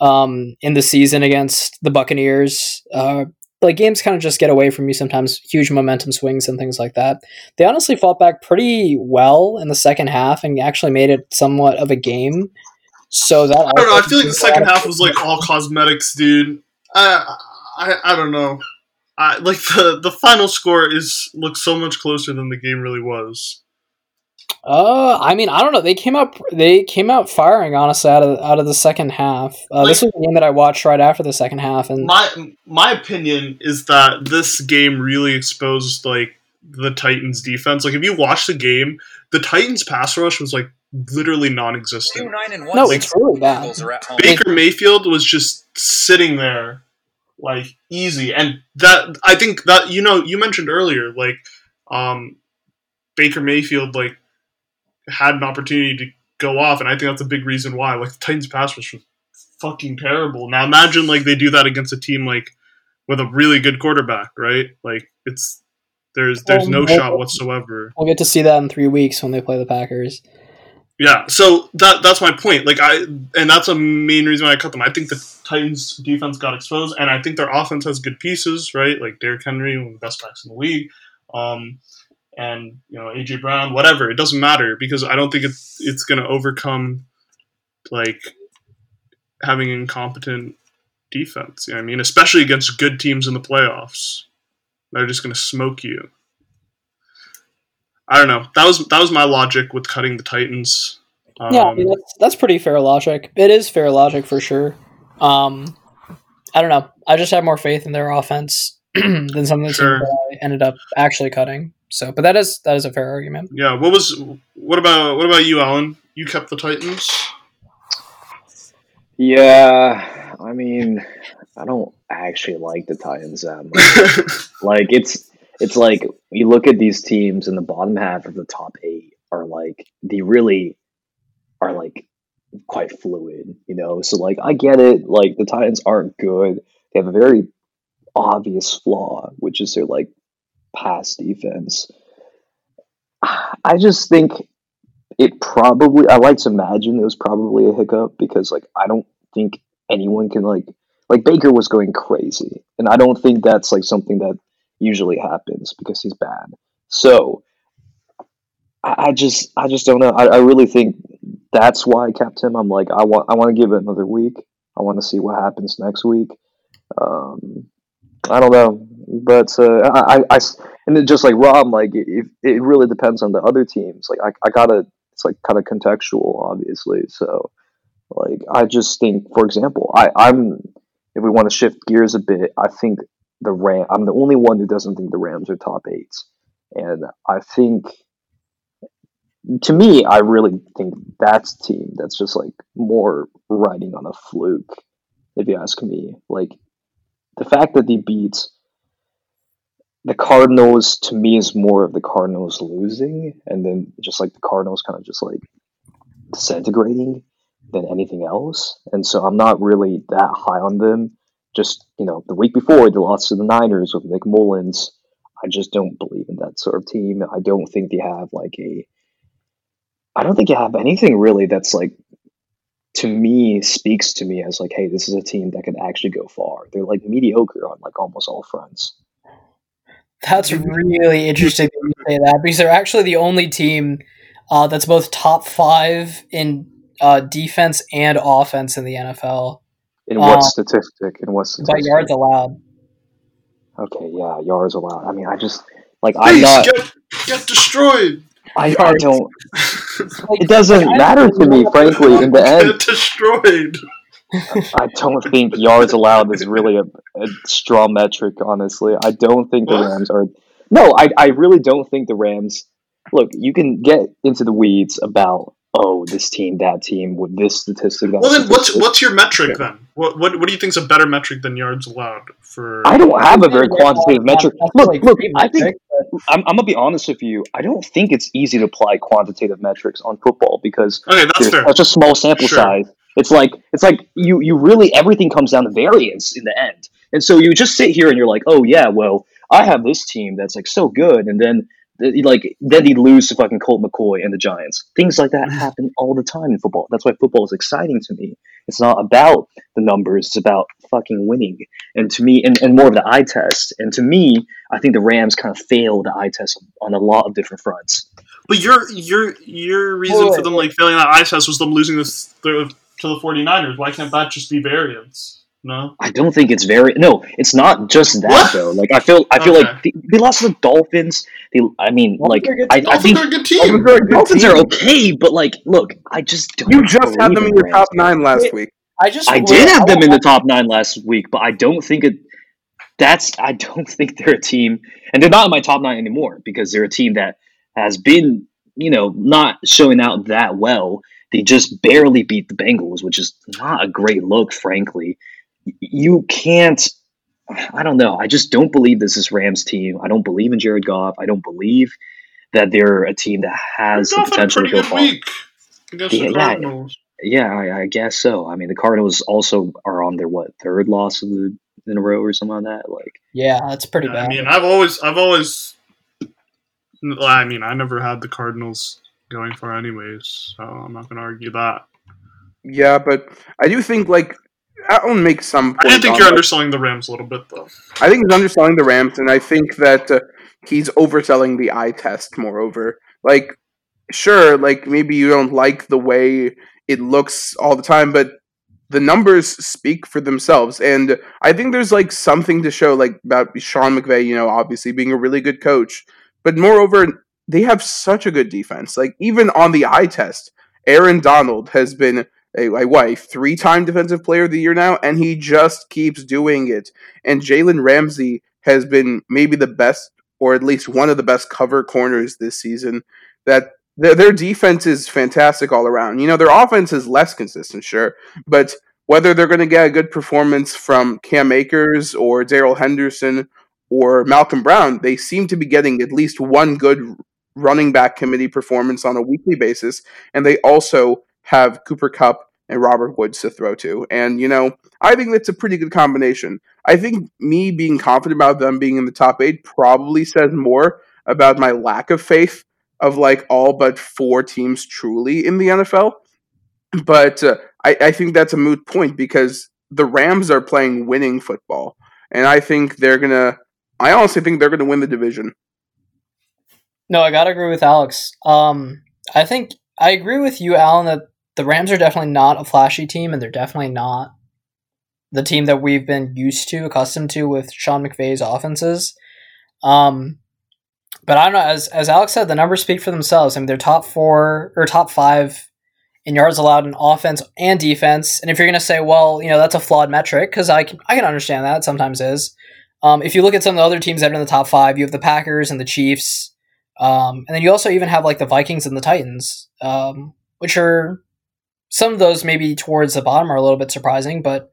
um, in the season against the Buccaneers. Uh, like games kind of just get away from you sometimes, huge momentum swings and things like that. They honestly fought back pretty well in the second half and actually made it somewhat of a game. So that I don't know. I feel like the second half was like all cosmetics, dude. I I, I don't know. I, like the the final score is looks so much closer than the game really was. Uh, I mean, I don't know. They came out. They came out firing, honestly, out of out of the second half. Uh, this was the game that I watched right after the second half, and My my opinion is that this game really exposed like the Titans defense. Like if you watch the game, the Titans pass rush was like literally non-existent. Two, nine and one. no, six it's really bad. Eagles are at home. Baker Mayfield was just sitting there like easy and that I think that you know you mentioned earlier like um Baker Mayfield like had an opportunity to go off and I think that's a big reason why like the Titans pass rush was fucking terrible. Now imagine like they do that against a team like with a really good quarterback, right? Like it's there's there's no Um, shot whatsoever. we'll get to see that in three weeks when they play the Packers. Yeah, so that that's my point. Like I, and that's a main reason why I cut them. I think the Titans' defense got exposed, and I think their offense has good pieces, right? Like Derrick Henry, one of the best backs in the league, um, and you know AJ Brown, whatever. It doesn't matter because I don't think it's it's going to overcome like having incompetent defense. You know I mean? Especially against good teams in the playoffs, they're just going to smoke you. I don't know. That was that was my logic with cutting the Titans. Um, yeah, I mean, that's, that's pretty fair logic. It is fair logic for sure. Um, I don't know. I just have more faith in their offense than some of the Sure. teams that I ended up actually cutting. So, but that is that is a fair argument. Yeah. What was what about what about you, Alan? You kept the Titans. Yeah, I mean, I don't actually like the Titans that much. like it's it's like you look at these teams in the bottom half of the top eight are like they really are like quite fluid, you know. So like I get it, like the Titans aren't good. They have a very obvious flaw, which is they're like pass defense. I just think it probably I like to imagine it was probably a hiccup because like I don't think anyone can like like Baker was going crazy. And I don't think that's like something that usually happens because he's bad. So I, I just I just don't know. I, I really think that's why I kept him. I'm like I want I want to give it another week. I want to see what happens next week. Um, I don't know, but uh, I, I, and then just like Rob, like it, it really depends on the other teams. Like I, I gotta, it's like kind of contextual, obviously. So, like I just think, for example, I, I'm if we want to shift gears a bit, I think the Ram. I'm the only one who doesn't think the Rams are top eight, and I think to me, I really think that's team that's just like more riding on a fluke. If you ask me, like the fact that they beat the Cardinals to me is more of the Cardinals losing, and then just like the Cardinals kind of just like disintegrating than anything else. And so I'm not really that high on them. Just you know, the week before they lost to the Niners with Nick Mullens. I just don't believe in that sort of team. I don't think they have like a. I don't think they have anything really that's like to me speaks to me as like, hey, this is a team that can actually go far. They're like mediocre on like almost all fronts. That's really interesting that you say that because they're actually the only team uh, that's both top five in uh, defense and offense in the NFL. In what um, statistic? In what statistic? By yards allowed. Okay, yeah, yards allowed. I mean, I just like I'm not get, get destroyed. I, I don't. It doesn't matter to me, frankly. In the end, get destroyed. I don't think yards allowed is really a, a strong metric. Honestly, I don't think the Rams are. No, I I really don't think the Rams. Look, you can get into the weeds about oh this team, that team, with this statistic. That well, then statistic. what's what's your metric then? What, what what do you think is a better metric than yards allowed for? I don't have a very quantitative metric. Look, look, I think I'm, I'm gonna be honest with you. I don't think it's easy to apply quantitative metrics on football because okay, that's fair. such a small sample sure. size. It's like it's like you you really everything comes down to variance in the end. And so you just sit here and you're like, oh yeah, well I have this team that's like so good, and then like then he'd lose to fucking Colt McCoy and the Giants. Things like that happen all the time in football. That's why football is exciting to me. It's not about the numbers; it's about fucking winning. And to me, and, and more of the eye test. And to me, I think the Rams kind of failed the eye test on a lot of different fronts. But your your your reason for them like failing that eye test was them losing this to the 49ers. Why can't that just be variance? No, I don't think it's very. No, it's not just that what? though. Like I feel, I feel okay. like they, they, lost to the Dolphins. They, I mean, like I, I, think are a good team. Dolphins are okay, but like, look, I just don't. You just had them in your top nine last week. I just, I did have them in the top nine last week, but I don't think it. That's I don't think they're a team, and they're not in my top nine anymore because they're a team that has been, you know, not showing out that well. They just barely beat the Bengals, which is not a great look, frankly you can't. I don't know. I just don't believe this is Rams team. I don't believe in Jared Goff. I don't believe that they're a team that has the potential to go far. Yeah, yeah, yeah I, I, guess so. I mean, the Cardinals also are on their what third loss of the, in a row or something like that. Like, yeah, that's pretty yeah, bad. I mean, I've always, I've always, I mean, I never had the Cardinals going for anyways, so I'm not going to argue that. Yeah, but I do think like I to make some. I do think you're that. underselling the Rams a little bit, though. I think he's underselling the Rams, and I think that uh, he's overselling the eye test. Moreover, like, sure, like maybe you don't like the way it looks all the time, but the numbers speak for themselves, and I think there's like something to show, like about Sean McVay. You know, obviously being a really good coach, but moreover, they have such a good defense. Like even on the eye test, Aaron Donald has been a, a what, three time defensive player of the year now, and he just keeps doing it. And Jalen Ramsey has been maybe the best or at least one of the best cover corners this season. That their, their defense is fantastic all around. You know, their offense is less consistent, sure, but whether they're going to get a good performance from Cam Akers or Darrell Henderson or Malcolm Brown, they seem to be getting at least one good running back committee performance on a weekly basis, and they also have Cooper Kupp and Robert Woods to throw to. And, you know, I think that's a pretty good combination. I think me being confident about them being in the top eight probably says more about my lack of faith of like all but four teams truly in the NFL. But uh, I, I think that's a moot point because the Rams are playing winning football. And I think they're going to, I honestly think they're going to win the division. No, I gotta agree with Alex. Um, I think I agree with you, Alan, that the Rams are definitely not a flashy team, and they're definitely not the team that we've been used to, accustomed to with Sean McVay's offenses. Um, but I don't know. As as Alex said, the numbers speak for themselves. I mean, they're top four or top five in yards allowed in offense and defense. And if you're going to say, well, you know, that's a flawed metric, because I can I can understand that sometimes is. Um, if you look at some of the other teams that are in the top five, you have the Packers and the Chiefs, um, and then you also even have like the Vikings and the Titans, um, which are some of those maybe towards the bottom are a little bit surprising, but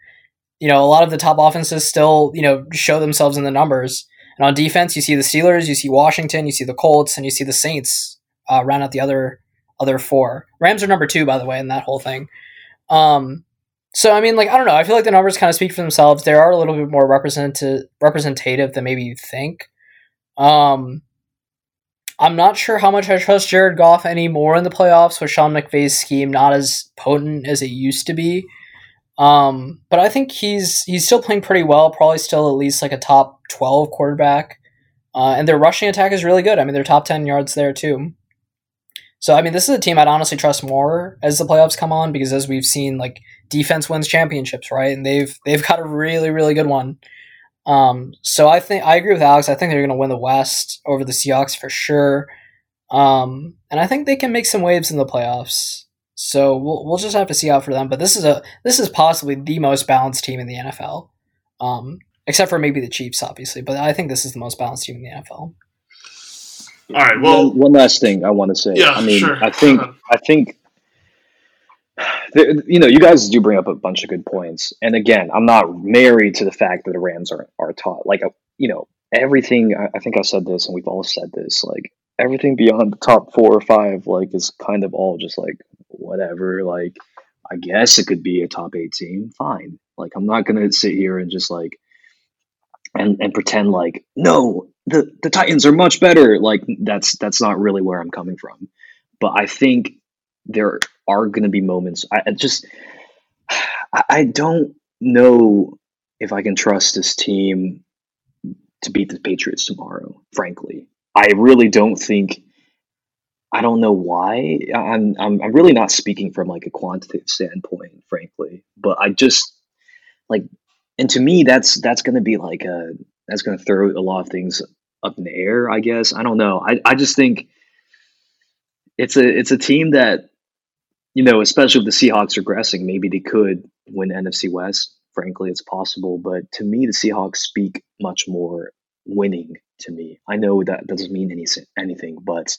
you know a lot of the top offenses still you know show themselves in the numbers. And on defense, you see the Steelers, you see Washington, you see the Colts, and you see the Saints uh, round out the other other four. Rams are number two, by the way, in that whole thing. Um, so I mean, like I don't know. I feel like the numbers kind of speak for themselves. They are a little bit more representative representative than maybe you think. Um, I'm not sure how much I trust Jared Goff anymore in the playoffs with Sean McVay's scheme not as potent as it used to be. Um, but I think he's he's still playing pretty well. Probably still at least like a top twelve quarterback. Uh, and their rushing attack is really good. I mean, they're top ten yards there too. So I mean, this is a team I'd honestly trust more as the playoffs come on because as we've seen, like defense wins championships, right? And they've they've got a really really good one. Um, so I think I agree with Alex. I think they're going to win the West over the Seahawks for sure. Um, and I think they can make some waves in the playoffs. So we'll we'll just have to see out for them. But this is a this is possibly the most balanced team in the NFL, um, except for maybe the Chiefs, obviously. But I think this is the most balanced team in the NFL. All right. Well, one, one last thing I want to say. Yeah, I mean, sure. I think I think there- you know you guys do bring up a bunch of good points, and again, I'm not married to the fact that the Rams are are taught like uh, you know everything. I, think I said this, and we've all said this. Like everything beyond the top four or five, like is kind of all just like whatever. Like I guess it could be a top eight team. Fine. Like I'm not gonna sit here and just like and and pretend like no the the Titans are much better. Like that's that's not really where I'm coming from. But I think there are going to be moments. I, I just I, don't know if I can trust this team to beat the Patriots tomorrow. Frankly, I really don't think. I don't know why. I'm I'm I'm really not speaking from like a quantitative standpoint, frankly. But I just like, and to me, that's that's going to be like a that's going to throw a lot of things up in the air. I guess I don't know. I I just think it's a it's a team that you know, especially with the Seahawks regressing, maybe they could win NFC West. Frankly, it's possible, but to me, the Seahawks speak much more winning to me. I know that doesn't mean any anything, but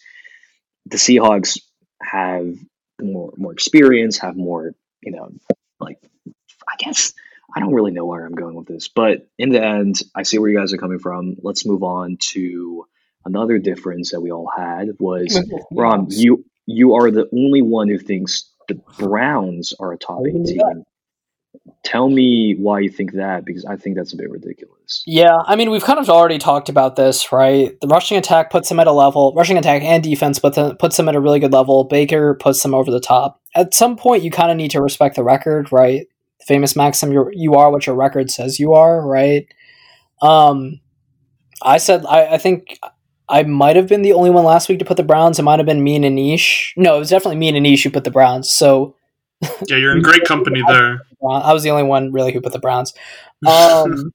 the Seahawks have more more experience, have more, you know, like I guess I don't really know where I'm going with this, but in the end, I see where you guys are coming from. Let's move on to another difference that we all had was Ron, you you are the only one who thinks the Browns are a top eight team. Tell me why you think that, because I think that's a bit ridiculous. Yeah, I mean, we've kind of already talked about this, right? The rushing attack puts them at a level, rushing attack and defense puts them, puts them at a really good level. Baker puts them over the top. At some point, you kind of need to respect the record, right? The famous maxim, you're, you are what your record says you are, right? Um, I said, I, I think I might have been the only one last week to put the Browns. It might have been me and Anish. No, it was definitely me and Anish who put the Browns. So yeah, you're in great company there. uh, I was the only one really who put the Browns. Um,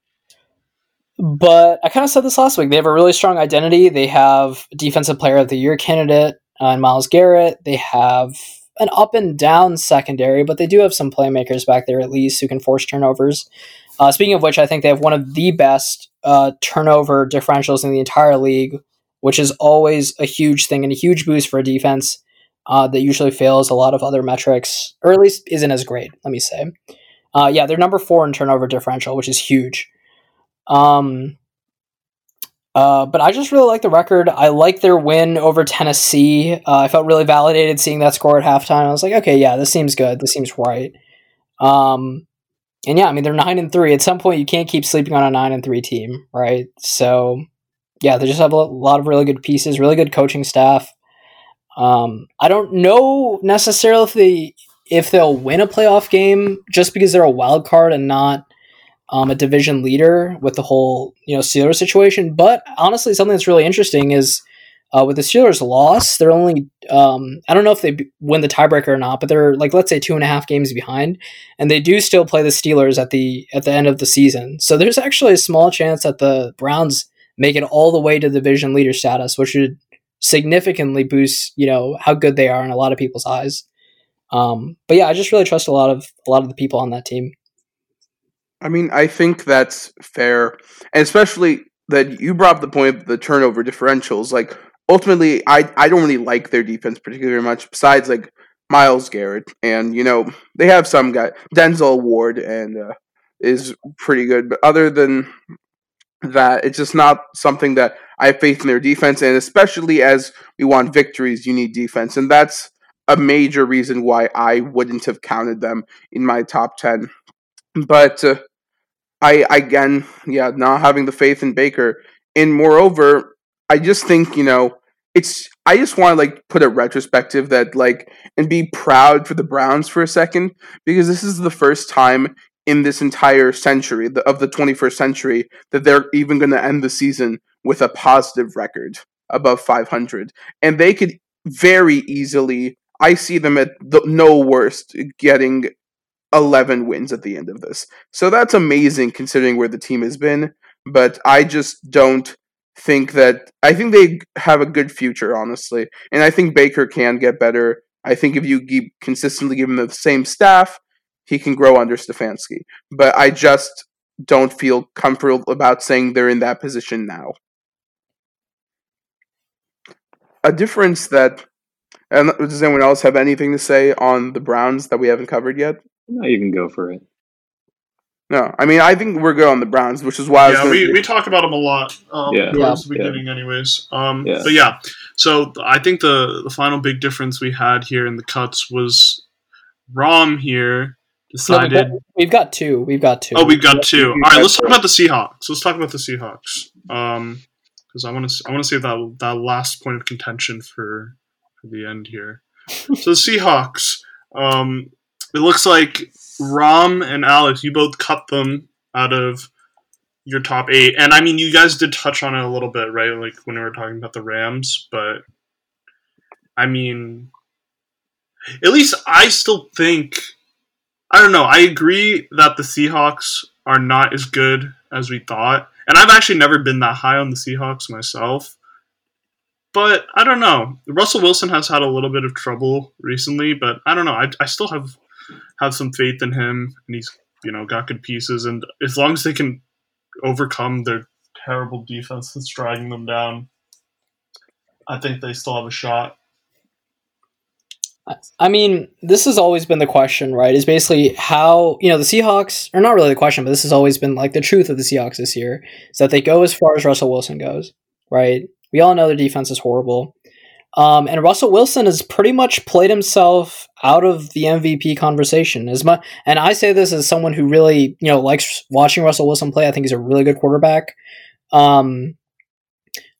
but I kind of said this last week. They have a really strong identity. They have defensive player of the year candidate uh, in Myles Garrett. They have an up and down secondary, but they do have some playmakers back there at least who can force turnovers. Uh, speaking of which, I think they have one of the best uh, turnover differentials in the entire league, which is always a huge thing and a huge boost for a defense uh, that usually fails a lot of other metrics, or at least isn't as great. Let me say. Uh, yeah, they're number four in turnover differential, which is huge. Um, uh, but I just really like the record. I like their win over Tennessee. Uh, I felt really validated seeing that score at halftime. I was like, okay, yeah, this seems good. This seems right. Um, and yeah, I mean they're nine and three. At some point, you can't keep sleeping on a nine and three team, right? So yeah, they just have a lot of really good pieces, really good coaching staff. Um, I don't know necessarily if they if they'll win a playoff game just because they're a wild card and not um, a division leader with the whole you know Steelers situation. But honestly, something that's really interesting is uh, with the Steelers' loss, they're only um, I don't know if they win the tiebreaker or not, but they're like let's say two and a half games behind, and they do still play the Steelers at the at the end of the season. So there's actually a small chance that the Browns make it all the way to division leader status, which would significantly boost you know how good they are in a lot of people's eyes. Um, but yeah, I just really trust a lot of a lot of the people on that team. I mean, I think that's fair, and especially that you brought up the point of the turnover differentials. Like ultimately, I I don't really like their defense particularly much. Besides, like Myles Garrett, and you know they have some guy Denzel Ward, and uh, is pretty good. But other than that, it's just not something that I have faith in their defense. And especially as we want victories, you need defense, and that's a major reason why I wouldn't have counted them in my top ten. But uh, I again, yeah, not having the faith in Baker, and moreover, I just think, you know, it's I just want to like put a retrospective that like and be proud for the Browns for a second because this is the first time in this entire century the, of the 21st century that they're even going to end the season with a positive record above 500 and they could very easily I see them at the no worst getting 11 wins at the end of this. So that's amazing considering where the team has been, but I just don't think that I think they have a good future, honestly. And I think Baker can get better. I think if you keep consistently give him the same staff, he can grow under Stefanski. But I just don't feel comfortable about saying they're in that position now. A difference that and does anyone else have anything to say on the Browns that we haven't covered yet? No, you can go for it. No, I mean I think we're good on the Browns, which is why. yeah, we, we talk about them a lot. Um, Yeah. towards the Yeah. beginning, anyways. Um, Yeah. But yeah, so I think the the final big difference we had here in the cuts was Rom here No, decided. we've, got, we've got two. We've got two. oh, we've got two. All right, let's talk about the Seahawks. Let's talk about the Seahawks. Um, because I want to I want to save that that last point of contention for for the end here. so the Seahawks. Um, it looks like Rom and Alex, you both cut them out of your top eight, and I mean, you guys did touch on it a little bit, right? Like when we were talking about the Rams, but I mean, at least I still think I don't know. I agree that the Seahawks are not as good as we thought, and I've actually never been that high on the Seahawks myself. But I don't know. Russell Wilson has had a little bit of trouble recently, but I don't know. I, I still have have some faith in him, and he's you know got good pieces. And as long as they can overcome their terrible defense that's dragging them down, I think they still have a shot. I mean, this has always been the question, right? Is basically how you know the Seahawks, or not really the question, but this has always been like the truth of the Seahawks this year is that they go as far as Russell Wilson goes, right? We all know their defense is horrible, um, and Russell Wilson has pretty much played himself out of the MVP conversation. As much, and I say this as someone who really you know likes watching Russell Wilson play. I think he's a really good quarterback. Um,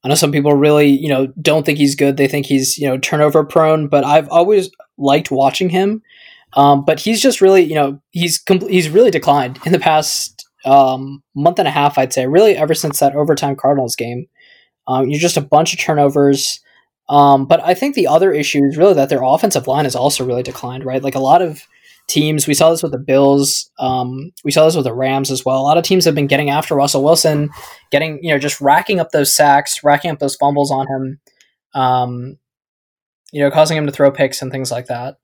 I know some people really, you know, don't think he's good. They think he's, you know, turnover prone. But I've always liked watching him. Um, but he's just really, you know, he's he's really declined in the past um, month and a half. I'd say, really, ever since that overtime Cardinals game. Um, you're just a bunch of turnovers. Um, but I think the other issue is really that their offensive line has also really declined. Right, like a lot of teams. We saw this with the Bills. Um, we saw this with the Rams as well. A lot of teams have been getting after Russell Wilson, getting you know just racking up those sacks, racking up those fumbles on him, um, you know, causing him to throw picks and things like that.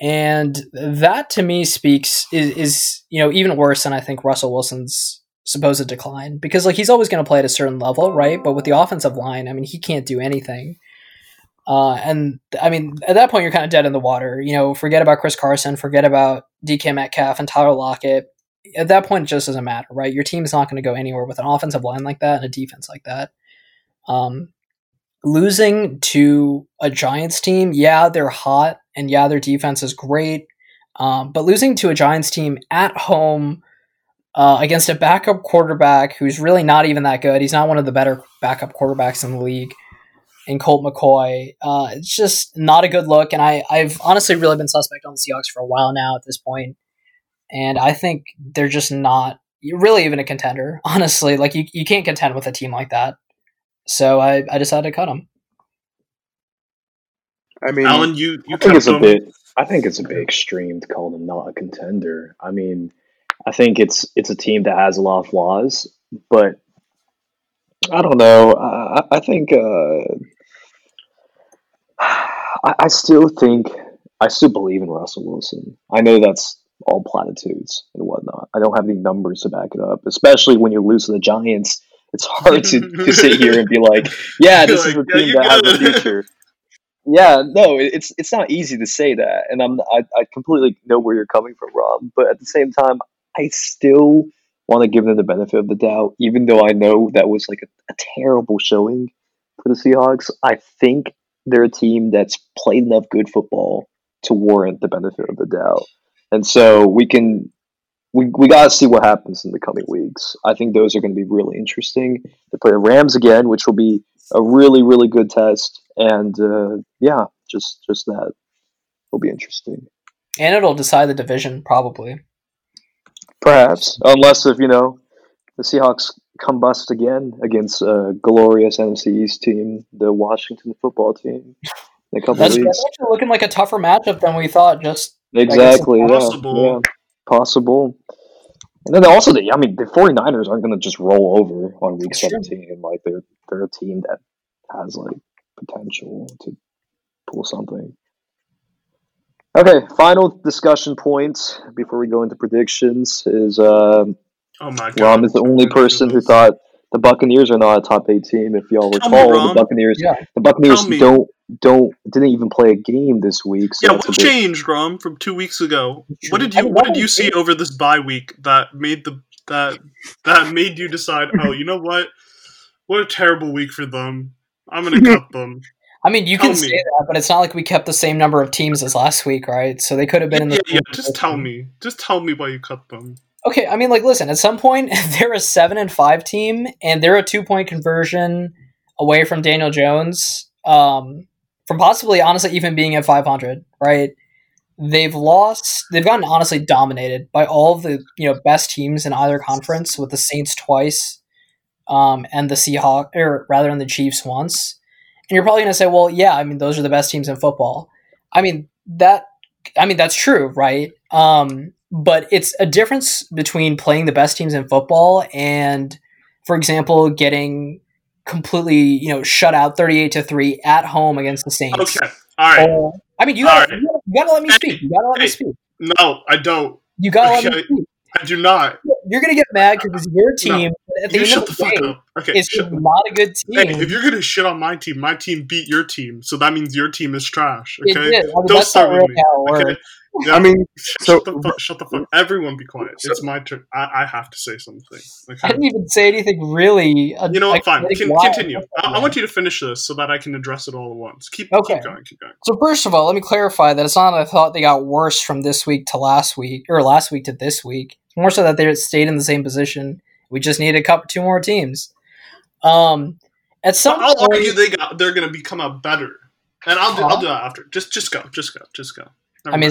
And that to me speaks is, is you know even worse than I think Russell Wilson's supposed decline because like he's always going to play at a certain level, right? But with the offensive line, I mean, he can't do anything. Uh, and I mean, at that point, you're kind of dead in the water. You know, forget about Chris Carson, forget about DK Metcalf and Tyler Lockett. At that point, it just doesn't matter, right? Your team is not going to go anywhere with an offensive line like that and a defense like that. Um, losing to a Giants team, yeah, they're hot, and yeah, their defense is great. Um, but losing to a Giants team at home uh, against a backup quarterback who's really not even that good, he's not one of the better backup quarterbacks in the league and Colt McCoy. Uh, it's just not a good look. And I, I've honestly really been suspect on the Seahawks for a while now at this point. And I think they're just not really even a contender, honestly. Like, you, you can't contend with a team like that. So I, I decided to cut them. I mean, Alan, you, you I think it's a bit. I think it's a bit extreme to call them not a contender. I mean, I think it's it's a team that has a lot of flaws, but I don't know. I, I think uh, I, I still think I still believe in Russell Wilson. I know that's all platitudes and whatnot. I don't have any numbers to back it up, especially when you lose to the Giants. It's hard to, to sit here and be like, "Yeah, this is a like, "Yeah, team that has a future." Yeah, no, it's it's not easy to say that, and I'm I, I completely know where you're coming from, Rob. But at the same time, I still want to give them the benefit of the doubt, even though I know that was like a, a terrible showing for the Seahawks. I think they're a team that's played enough good football to warrant the benefit of the doubt, and so we can we we gotta see what happens in the coming weeks. I think those are going to be really interesting. They play the Rams again, which will be a really really good test, and uh, yeah, just just that will be interesting. And it'll decide the division, probably. Perhaps, unless if you know the Seahawks combust again against a glorious NFC East team, the Washington Football Team, in a couple That's, of that's weeks. actually looking like a tougher matchup than we thought. Just Exactly, yeah, possible. yeah, possible. And then also, the I mean, the 49ers aren't going to just roll over on week That's 17. Like they're they're a team that has like potential to pull something. Okay, final discussion point before we go into predictions is um, Oh my god. Rom is the only person who thought the Buccaneers are not a top eight team. If y'all Tell me, recall, the Buccaneers Yeah. the Buccaneers Tell me. don't don't didn't even play a game this week. So Yeah, that's what bit- changed, Rom, from two weeks ago? What did you What did you see over this bye week that made the that that made you decide? Oh, you know what? What a terrible week for them. I'm gonna cut them. I mean, you Tell can me. say that, but it's not like we kept the same number of teams as last week, right? So they could have been in yeah, the yeah, just tell me. Just tell me why you cut them. Okay, I mean, like, listen. At some point, they're a seven and five team, and they're a two point conversion away from Daniel Jones, um, from possibly, honestly, even being at five hundred. Right? They've lost. They've gotten honestly dominated by all of the you know best teams in either conference, with the Saints twice, um, and the Seahawks, or rather, than the Chiefs once. And you're probably going to say, well, yeah, I mean, those are the best teams in football. I mean that. I mean, that's true, right? Um, but it's a difference between playing the best teams in football and, for example, getting completely, you know, shut out thirty-eight to three at home against the Saints. Okay, all right. Or- I mean, you gotta, right. you gotta, you gotta let me Hey, speak. You gotta let me speak. No, I don't. You gotta let me speak. I do not. You're gonna get mad because it's your team, at the You end shut of the the, fuck up. Okay. not a good team. Hey, if you're gonna shit on my team, my team beat your team, so that means your team is trash. Okay. did. I mean, Don't start with me. Okay. Works. Yeah. I mean, Shut the fuck. Shut the fuck. Everyone, be quiet. So- it's my turn. I, I have to say something. I Okay. didn't even say anything really. uh, You know what? Fine. like, Con- continue. I, I want you to finish this so that I can address it all at once. Keep, Okay. keep going. Keep going. So first of all, let me clarify that it's not that I thought they got worse from this week to last week, or last week to this week. It's more so that they stayed in the same position. We just needed a couple, two more teams. Um, at some But I'll point, argue they got. They're gonna become a better, and I'll do. I'll do that after. Just, just go. Just go. Just go. Never I mean,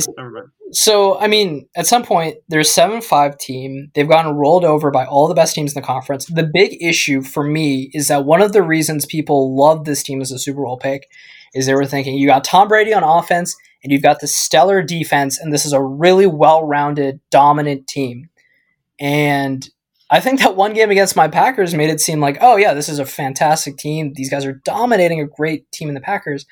so I mean, at some point, there's seven five team. They've gotten rolled over by all the best teams in the conference. The big issue for me is that one of the reasons people love this team as a Super Bowl pick is they were thinking you got Tom Brady on offense and you've got the stellar defense, and this is a really well-rounded, dominant team. And I think that one game against my Packers made it seem like, oh yeah, this is a fantastic team. These guys are dominating a great team in the Packers.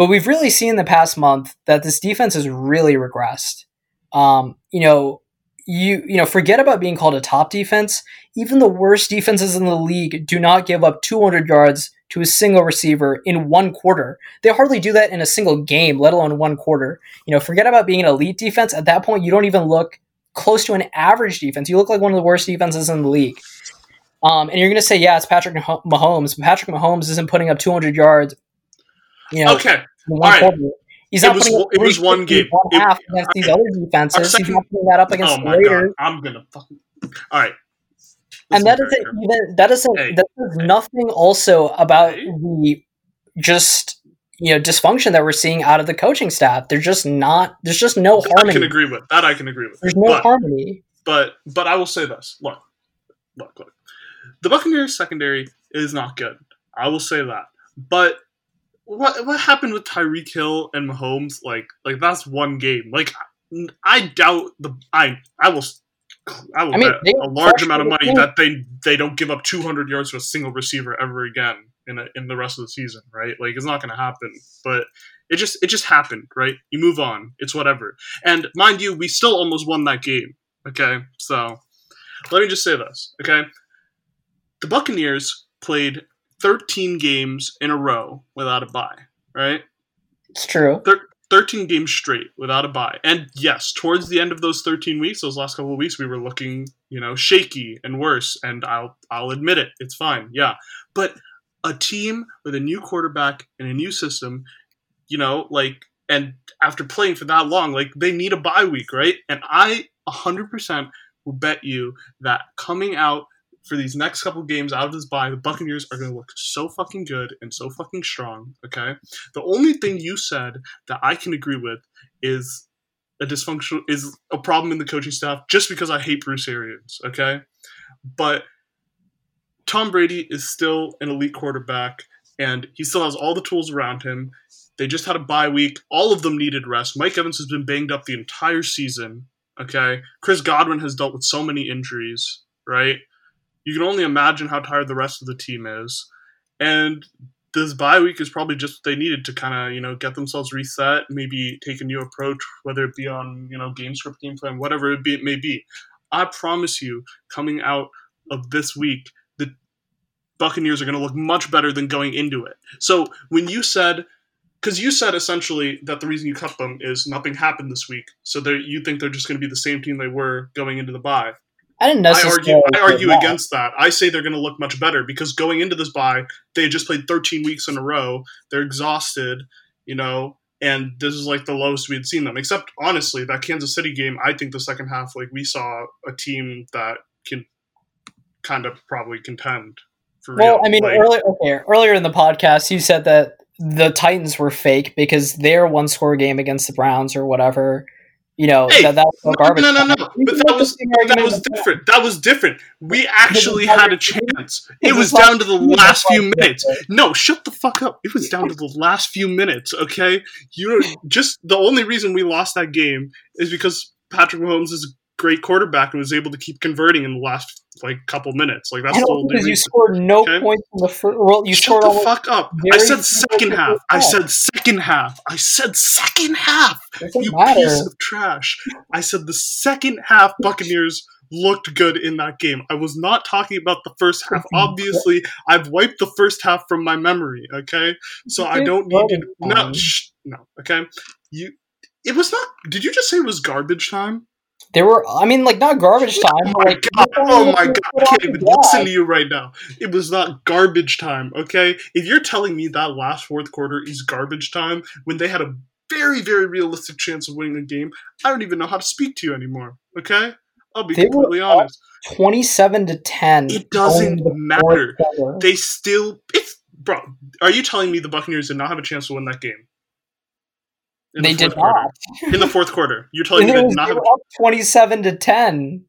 But we've really seen in the past month that this defense has really regressed. Um, you know, you you know forget about being called a top defense. Even the worst defenses in the league do not give up 200 yards to a single receiver in one quarter. They hardly do that in a single game, let alone one quarter. You know, forget about being an elite defense. At that point, you don't even look close to an average defense. You look like one of the worst defenses in the league. Um, and you're going to say, yeah, it's Patrick Mahomes. Patrick Mahomes isn't putting up 200 yards. You know, okay. In one All right. He's It was- it was one game. one It- half against these okay. other defenses. Our He's second- not putting that up against Oh the my god, Raiders. I'm gonna fucking. All right. and that isn't even that isn't Hey. that is nothing also about Hey. the just you know dysfunction that we're seeing out of the coaching staff. They're just not. There's just no harmony. I can agree with that. I can agree with. There's no but, harmony. but but I will say this. Look, look, look. The Buccaneers secondary is not good. I will say that. But what what happened with Tyreek Hill and Mahomes? Like like that's one game. Like I doubt the I I will I will I mean, bet a large amount of money frustrated that they they don't give up 200 yards to a single receiver ever again in a, in the rest of the season, right? Like it's not going to happen. But it just it just happened, right? You move on. It's whatever. And mind you, we still almost won that game. Okay, so let me just say this. Okay, the Buccaneers played 13 games in a row without a bye. Right, It's true. 13 games straight without a bye. And yes, towards the end of those 13 weeks, those last couple of weeks, we were looking, you know, shaky and worse. And I'll I'll admit it. It's fine. Yeah, but a team with a new quarterback and a new system, you know, like, and after playing for that long, like, they need a bye week, right? And I 100% will bet you that coming out for these next couple games out of this bye, the Buccaneers are going to look so fucking good and so fucking strong, okay? The only thing you said that I can agree with is a dysfunctional is a problem in the coaching staff just because I hate Bruce Arians, okay? But Tom Brady is still an elite quarterback and he still has all the tools around him. They just had a bye week. All of them needed rest. Mike Evans has been banged up the entire season, okay? Chris Godwin has dealt with so many injuries, right? You can only imagine how tired the rest of the team is. And this bye week is probably just what they needed to kind of you know get themselves reset, maybe take a new approach, whether it be on you know game script, game plan, whatever it, be, it may be. I promise you, coming out of this week, the Buccaneers are going to look much better than going into it. So when you said, because you said essentially that the reason you cut them is nothing happened this week, so you think they're just going to be the same team they were going into the bye. I didn't I argue, I argue against that. I say they're going to look much better because going into this bye, they just played 13 weeks in a row. They're exhausted, you know, and this is like the lowest we had seen them. Except honestly, that Kansas City game, I think the second half, like we saw a team that can kind of probably contend. For Well, real. I mean, Like, earlier okay, earlier in the podcast, you said that the Titans were fake because their one score game against the Browns or whatever. You know Hey, that that was no, garbage. no, no, no. time. But that was that was different. That was different. We actually had a chance. It was down to the last few minutes. No, shut the fuck up. It was down to the last few minutes, okay? You just the only reason we lost that game is because Patrick Mahomes is great quarterback and was able to keep converting in the last like couple minutes. Like that's the because you scored no okay? points in the first. Well, you Shut scored the fuck up. I said second half. I said second half. I said second half. You matter. piece of trash. I said the second half Buccaneers looked good in that game. I was not talking about the first half. Obviously, I've wiped the first half from my memory, okay? So I don't need to no shh, no, okay? You it was not did you just say it was garbage time? There were, I mean, like not garbage oh time. Oh my like, god, oh my god, put I can't even drive. listen to you right now. It was not garbage time, okay? If you're telling me that last fourth quarter is garbage time when they had a very, very realistic chance of winning the game, I don't even know how to speak to you anymore, okay? I'll be They completely honest. Twenty-seven to ten. It doesn't matter. They still it's bro, are you telling me the Buccaneers did not have a chance to win that game? In They the did fourth quarter? not. In the fourth quarter. You're telling And me it they did not they have were up twenty-seven to ten.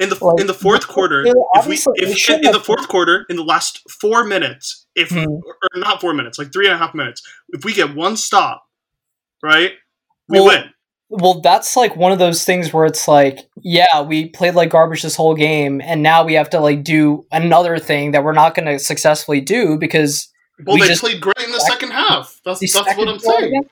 in the Like, in the fourth quarter, if we obviously if shouldn't in the fourth quarter, in the last four minutes, if Hmm. or not four minutes, like three and a half minutes, if we get one stop, right, we Well, win. Well, that's like one of those things where it's like, yeah, we played like garbage this whole game, and now we have to like do another thing that we're not going to successfully do because Well, we they just- played great in the second half. That's that's what I'm score saying.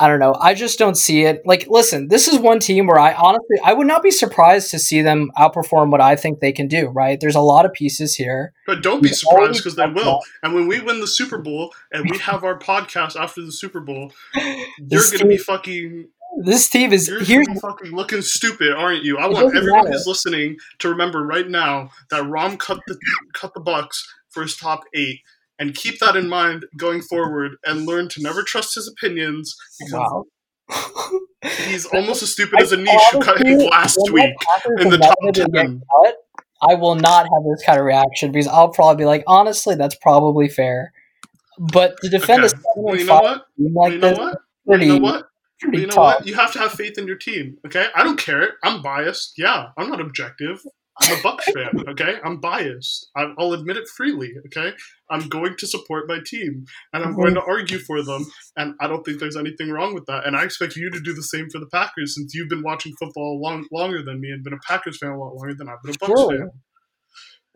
I don't know. I just don't see it. Like, listen, this is one team where I honestly I would not be surprised to see them outperform what I think they can do. Right? There's a lot of pieces here. But don't be surprised because they will. And when we win the Super Bowl and we have our podcast after the Super Bowl, you're gonna be fucking This team is you're here's fucking looking stupid, aren't you? I want everyone matter. who's listening to remember right now that Rom cut the cut the Bucs for his top eight. And keep that in mind going forward, and learn to never trust his opinions because wow. he's almost as stupid as a niche who cut him last week. in the top motivated to get 10. cut, I will not have this kind of reaction because I'll probably be like, honestly, that's probably fair. But to defend a Okay. seven Well, you know what? like you know this, what? pretty, You know what? pretty you know tough. what? You have to have faith in your team. Okay, I don't care. I'm biased. Yeah, I'm not objective. I'm a Bucs fan. Okay, I'm biased. I- I'll admit it freely. Okay, I'm going to support my team, and I'm going to argue for them. And I don't think there's anything wrong with that. And I expect you to do the same for the Packers, since you've been watching football long longer than me and been a Packers fan a lot longer than I've been a Bucs Sure. fan.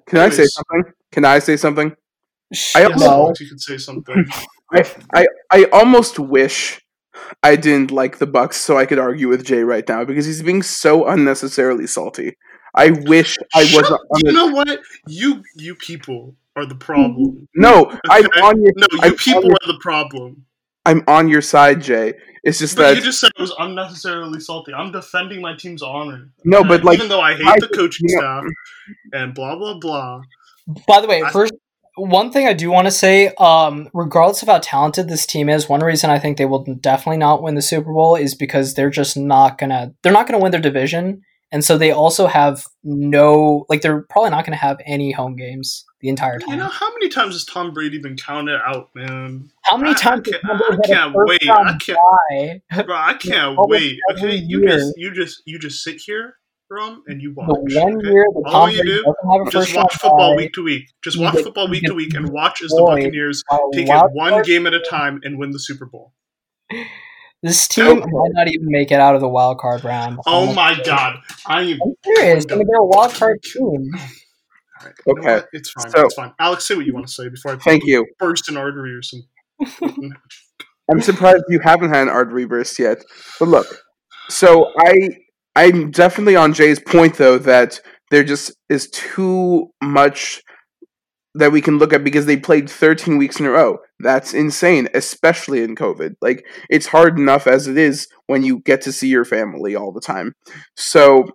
Can I say something? Can I say something? I Yes, no. You could say something. I, I I almost wish I didn't like the Bucs so I could argue with Jay right now because he's being so unnecessarily salty. I wish I wasn't. On You know what? You you people are the problem. no, I'm on your. No, you I'm people your, are the problem. I'm on your side, Jay. It's just But that you just said it was unnecessarily salty. I'm defending my team's honor. no, okay? but like even though I hate I- the coaching you know- staff and blah blah blah. By the way, I- first one thing I do want to say, um, regardless of how talented this team is, one reason I think they will definitely not win the Super Bowl is because they're just not gonna they're not gonna win their division, and so they also have no like they're probably not gonna have any home games the entire time. You know how many times has Tom Brady been counted out, man? how many I- I times has can't- Brady I can't wait. I can't-? Bro, I can't wait. Okay, you year. just you just you just sit here, Rom, and you watch. The one okay? year that All Tom you Brady do, doesn't have a Just watch football bye, week to week. Just watch get- football week to week and watch as the Buccaneers take it one game at a time and win the Super Bowl. This team Okay. might not even make it out of the wild card round. Oh honestly. my god. I am I'm serious. I mean, they're a wild card team. Alright, Okay, what? It's fine. so- it's fine. Alex, say what you want to say before I thank you. burst an artery or some. I'm surprised you haven't had an artery burst yet. But look, so I I'm definitely on Jay's point though that there just is too much that we can look at because they played 13 weeks in a row. That's insane, especially in COVID. Like it's hard enough as it is when you get to see your family all the time. So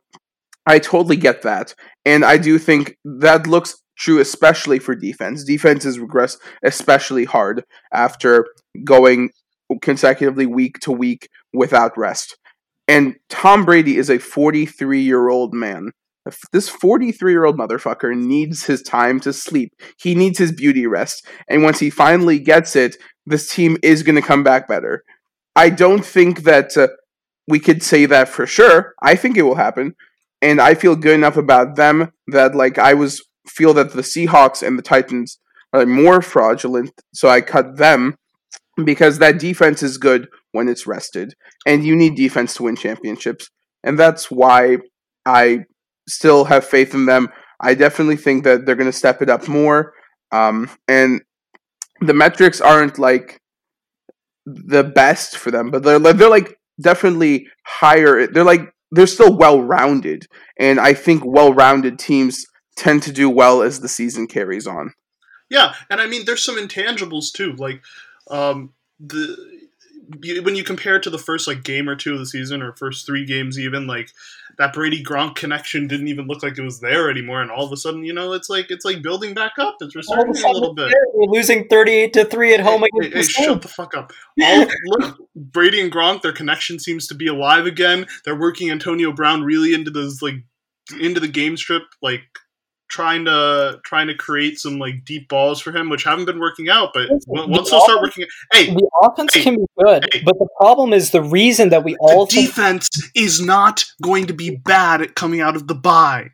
I totally get that. And I do think that looks true especially for defense. Defenses regress especially hard after going consecutively week to week without rest. And Tom Brady is a 43 year old man. This 43 year old motherfucker needs his time to sleep. He needs his beauty rest. And once he finally gets it, this team is going to come back better. I don't think that uh, we could say that for sure. I think it will happen. And I feel good enough about them that, like, I was feel that the Seahawks and the Titans are more fraudulent. So I cut them because that defense is good when it's rested, and you need defense to win championships, and that's why I still have faith in them. I definitely think that they're going to step it up more, um, and the metrics aren't like the best for them, but they're they're like definitely higher. They're like they're still well rounded, and I think well rounded teams tend to do well as the season carries on. Yeah, and I mean, there's some intangibles too. Like, um, the when you compare it to the first like game or two of the season, or first three games, even like that Brady Gronk connection didn't even look like it was there anymore, and all of a sudden, you know, it's like it's like building back up. It's resurging a little bit. we're losing thirty-eight to three at home Hey, against hey, the shut the fuck up. All, look, Brady and Gronk, their connection seems to be alive again. They're working Antonio Brown really into this like into the game strip, like trying to trying to create some like deep balls for him, which haven't been working out. But Listen, on- the once they'll start working, hey, The offense Hey, can be good, hey. but the problem is the reason that we all think- defense is not going to be bad at coming out of the bye.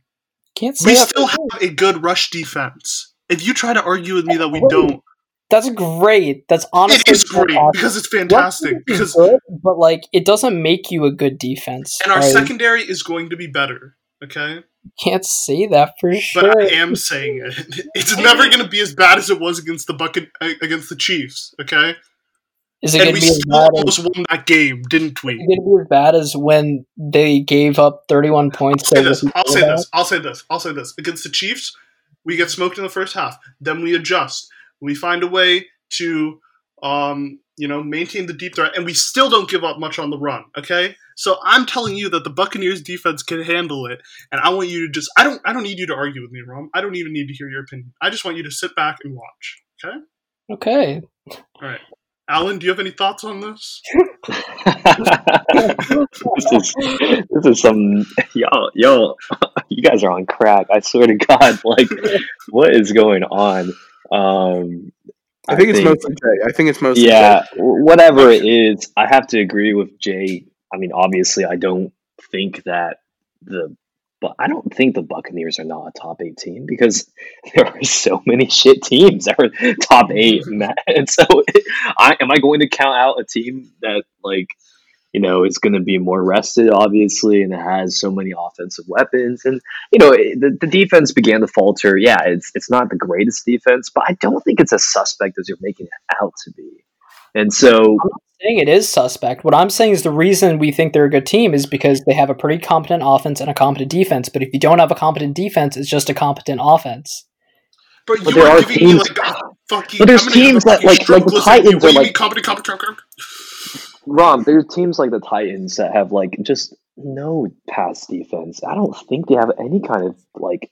can't We still have a good rush defense. If you try to argue with me that we Great. don't, That's great. That's honestly it is great fantastic. because it's fantastic. Because good, but like it doesn't make you a good defense. and our right? secondary is going to be better. Okay. Can't say that for sure. but I am saying it. It's never going to be as bad as it was against the bucket against the Chiefs. Okay, Is it and going we to be as still bad as, almost won that game, didn't we? it gonna be as bad as when they gave up 31 points I'll say this. I'll say this. I'll say this. I'll say this. Against the Chiefs, we get smoked in the first half. Then we adjust. We find a way to, um, you know, maintain the deep threat, and we still don't give up much on the run. Okay, so I'm telling you that the Buccaneers defense can handle it, and I want you to just. I don't. I don't need you to argue with me, Rom. I don't even need to hear your opinion. I just want you to sit back and watch. Okay. Okay. All right. Alan, do you have any thoughts on this? this is this is some y'all y'all you guys are on crack. I swear to God, like what is going on? Um, I think it's mostly Jay. I think it's mostly yeah, w- whatever it is. I have to agree with Jay. I mean, obviously, I don't think that the but I don't think the Buccaneers are not a top eight team because there are so many shit teams that are top eight, and, that, and so I am I going to count out a team that like you know is going to be more rested, obviously, and it has so many offensive weapons, and you know it- the, the defense began to falter. Yeah, it's it's not the greatest defense, but I don't think it's as suspect as you're making it out to be. And so saying it is suspect. What I'm saying is the reason we think they're a good team is because they have a pretty competent offense and a competent defense. But if you don't have a competent defense, it's just a competent offense. But But you there are are giving me teams- like a fucking. But there's I'm gonna have a teams that, like- like the listening to you. Titans are like- mean, competent, competent, competent? Rom, there's teams like the Titans that have like just no pass defense. I don't think they have any kind of like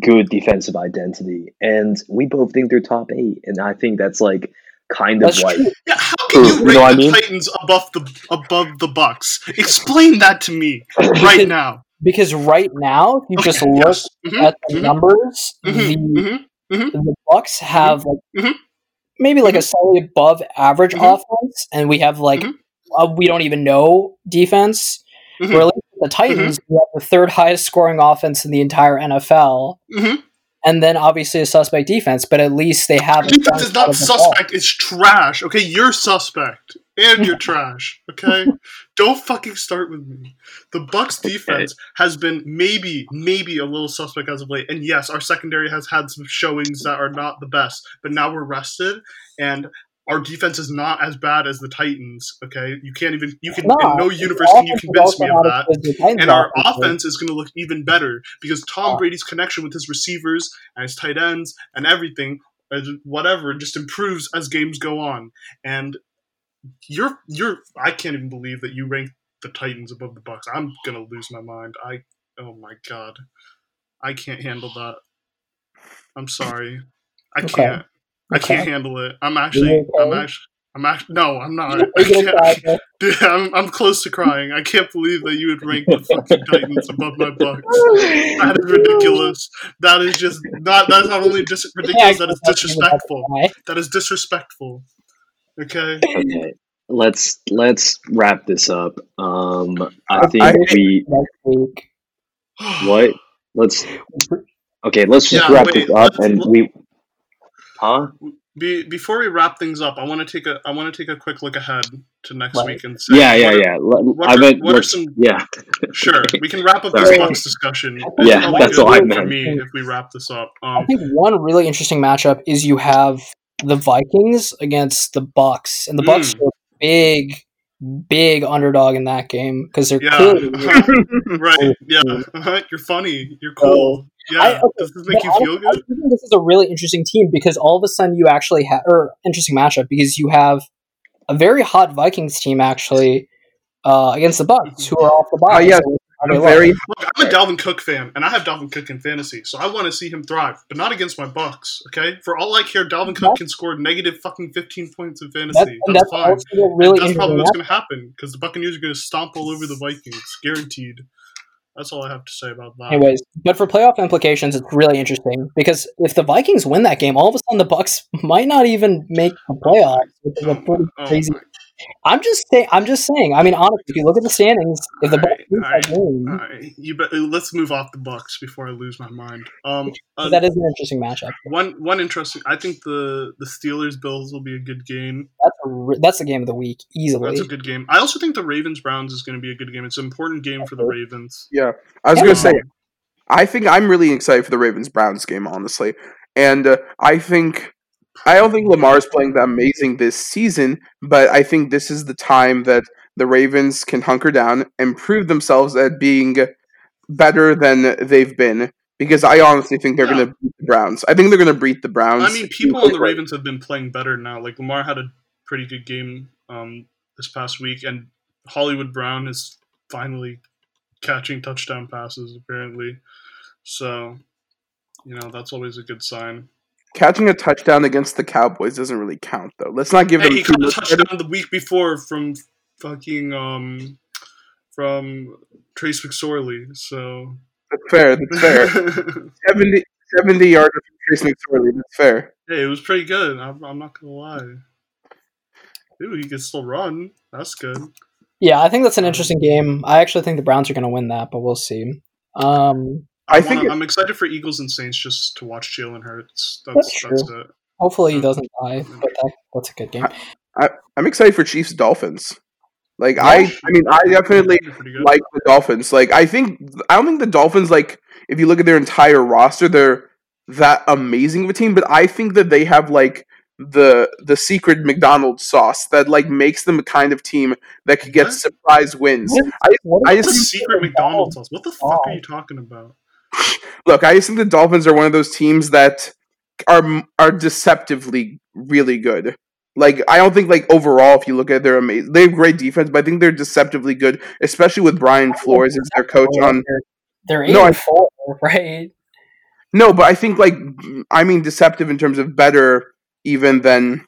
good defensive identity, and we both think they're top eight, and I think that's like kind of That's like. Yeah, how can True, you you rank know what I the mean? Titans above the above the Bucs? Explain that to me right now. Because right now, if you just look yes. Mhm, at the mhm, numbers, mhm, the mhm. the Bucs have like Mhm. maybe like a slightly above average offense, and we have like. Uh, we don't even know defense. Mhm. At least the Titans, we have the third highest scoring offense in the entire NFL, Mhm. and then obviously a suspect defense. But at least they have a Defense is not of the ball. suspect. It's trash. Okay, you're suspect and you're trash. Okay, don't fucking start with me. The Bucs defense has been maybe, maybe a little suspect as of late. And yes, our secondary has had some showings that are not the best. But now we're rested, and our defense is not as bad as the Titans. Okay, you can't even you can No, in no universe can you convince me of that. as good as the Titans And our offense is. going to look even better because Tom. Brady's connection with his receivers and his tight ends and everything, whatever, just improves as games go on. And you're you're I can't even believe that you rank the Titans above the Bucs. I'm gonna lose my mind. I oh my god, I can't handle that. I'm sorry, I Okay. can't. I can't handle it. I'm actually. You I'm actually. I'm actually. No, I'm not. I you gonna cry, can't. Bill? Dude, I'm, I'm close to crying. I can't believe that you would rank the fucking Titans above my Bucs. That is ridiculous. That is just not. That is not only just ridiculous. That is disrespectful. That is disrespectful. Okay. okay. Let's let's wrap this up. Um, I think we what? Let's okay. Let's just Yeah, wrap wait, this up, and we, huh? Be, before we wrap things up, I want to take a I want to take a quick look ahead to next Right. week and say Yeah, yeah, what are- yeah. Let- what I are- meant what are some- yeah. Sure, we can wrap up this Bucs discussion. Yeah, that's all I for meant. me if we wrap this up. I Um, think one really interesting matchup is you have the Vikings against the Bucs, and the Bucs Mm. are a big, big underdog in that game because they're yeah, clearly. right. Yeah, you're funny. You're cool. Yeah, I- okay, does this make you feel I- I good? think this is a really interesting team because all of a sudden you actually have, or interesting matchup because you have a very hot Vikings team actually uh, against the Bucs who are off the bye. Uh, yeah, so I'm very Look, I'm a Dalvin Cook fan, and I have Dalvin Cook in fantasy, so I want to see him thrive, but not against my Bucs. Okay, for all I care, Dalvin Cook can score negative fucking 15 points in fantasy. That's, That's, fine. really that's probably what's going to happen because the Buccaneers are going to stomp all over the Vikings, guaranteed. That's all I have to say about that. Anyways, but for playoff implications, it's really interesting because if the Vikings win that game, all of a sudden the Bucs might not even make the playoffs, which is a oh, pretty Oh crazy. My- I'm just saying. I'm just saying. I mean, honestly, if you look at the standings, if the Bucs Alright, lose alright, game, Alright, you bet. Let's move off the Bucs before I lose my mind. Um, uh, that is an interesting matchup. one one interesting. I think the the Steelers Bills will be a good game. That's a re- that's the game of the week easily. That's a good game. I also think the Ravens Browns is going to be a good game. It's an important game for the Ravens. yeah. I was Yeah. gonna say, I think I'm really excited for the Ravens Browns game, honestly, and uh, I think I don't think Lamar is playing that amazing this season, but I think this is the time that the Ravens can hunker down and prove themselves at being better than they've been. Because I honestly think they're Yeah. going to beat the Browns. I think they're going to beat the Browns. I mean, people on the Ravens have been playing better now. Like Lamar had a pretty good game um, this past week, and Hollywood Brown is finally catching touchdown passes. Apparently, so you know that's always a good sign. Catching a touchdown against the Cowboys doesn't really count, though. Let's not give Hey, them he too caught a much credit. touchdown the week before from fucking um from Trace McSorley. So That's fair. That's fair. 70, 70 yards from Trace McSorley. That's fair. hey, it was pretty good. I'm, I'm not gonna lie. Ooh, he can still run. That's good. Yeah, I think that's an interesting game. I actually think the Browns are going to win that, but we'll see. Um, I I think think it- I'm excited for Eagles and Saints just to watch Jalen Hurts. That's That's that's, true. it. hopefully he doesn't die, but that, that's a good game. I'm excited for Chiefs Dolphins. Like I, I mean, I definitely like the Dolphins. Like I think I don't think the Dolphins like if you look at their entire roster, they're that amazing of a team. But I think that they have like the the secret McDonald's sauce that like makes them a kind of team that could get What? surprise wins. What? I What I is just secret McDonald's sauce? What the fuck are you oh. talking about? Look. I just think the Dolphins are one of those teams that are are deceptively really good. Like I don't think like overall, if you look at their amazing, they have great defense, but I think they're deceptively good, especially with Brian Flores as their coach on They're, No, I- four, right? No, but I think like I mean deceptive in terms of better even than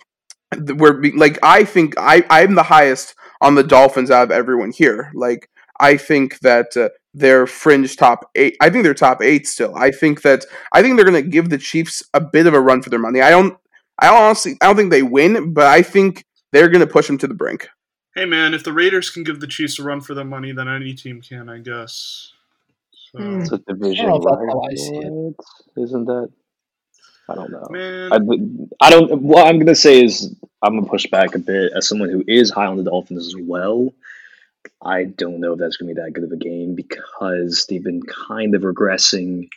th- we're like I think I I'm the highest on the Dolphins out of everyone here. Like I think that uh, they're fringe top eight. I think they're top eight still. I think that I think they're gonna give the Chiefs a bit of a run for their money. I don't. I honestly I don't think they win, but I think they're gonna push them to the brink. Hey man, if the Raiders can give the Chiefs a run for their money, then any team can, I guess. So, Hmm. It's a division, I don't know if that's how I see rival, Isn't that? I don't know. man, I, I don't. What I'm gonna say is I'm gonna push back a bit as someone who is high on the Dolphins as well. I don't know if that's gonna be that good of a game because they've been kind of regressing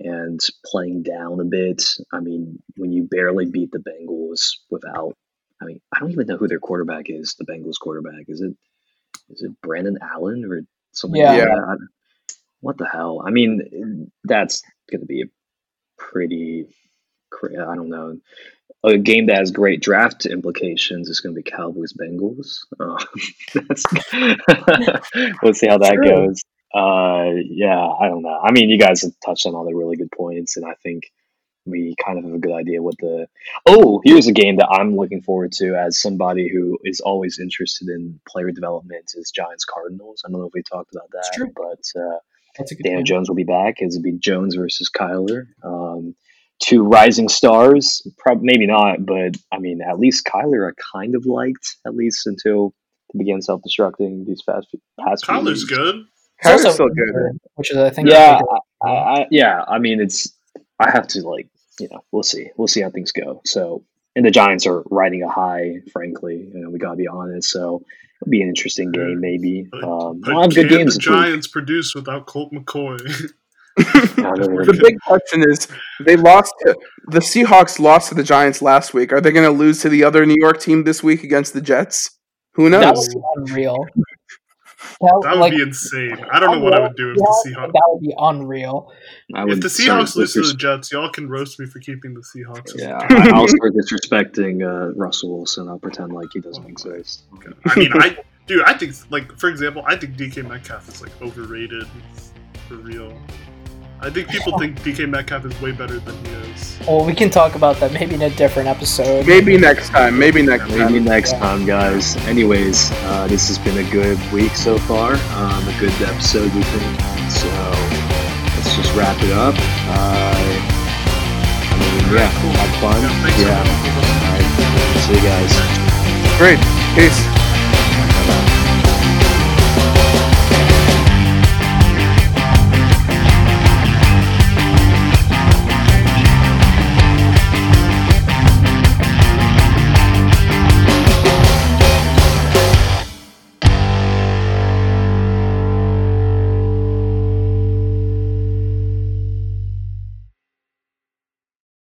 and playing down a bit. I mean, when you barely beat the Bengals without, I mean, I don't even know who their quarterback is. The Bengals quarterback is it? Is it Brandon Allen or something? Yeah. like that? What the hell? I mean, that's gonna be a pretty I don't know. A game that has great draft implications is going to be Cowboys Bengals. Uh, that's we'll see how that True. goes. Uh, yeah, I don't know. I mean, you guys have touched on all the really good points, and I think we kind of have a good idea what the. Oh, here's a game that I'm looking forward to as somebody who is always interested in player development is Giants Cardinals. I don't know if we talked about that, but uh, That's a good Daniel game. Jones will be back. It'll be Jones versus Kyler. Um, two rising stars, probably maybe not, but I mean, at least Kyler I kind of liked at least until he began self-destructing these fast past few Kyler's weeks. good. It's Kyler's also still good. which is I think Yeah, a I, I, yeah. I mean, it's I have to like you know we'll see we'll see how things go. So and the Giants are riding a high. Frankly, you know we gotta be honest. So it'll be an interesting game maybe. But- Um, But we'll good can games. the this week. Giants produce without Colt McCoy? the big question is they lost to, the Seahawks lost to the Giants last week. Are they going to lose to the other New York team this week against the Jets? Who knows? that knows? would be unreal. that would like, be insane. I don't know what I would do if the Seahawks. That would be unreal. I If the Seahawks lose to the Jets, y'all can roast me for keeping the Seahawks. as Yeah. I- I'll start disrespecting uh, Russell Wilson. I'll pretend like he doesn't exist. I mean, I dude, I think like for example, I think DK Metcalf is like overrated for real. I think people think DK Metcalf is way better than he is. Well, we can talk about that maybe in a different episode. Maybe next time. Maybe next Maybe time. next time, guys. Anyways, uh, this has been a good week so far. Um, a good episode, we think. So let's just wrap it up. Uh, I mean, yeah, Cool. have fun. Yeah, Yeah. everyone for listening. All right. See you guys. Great. Peace.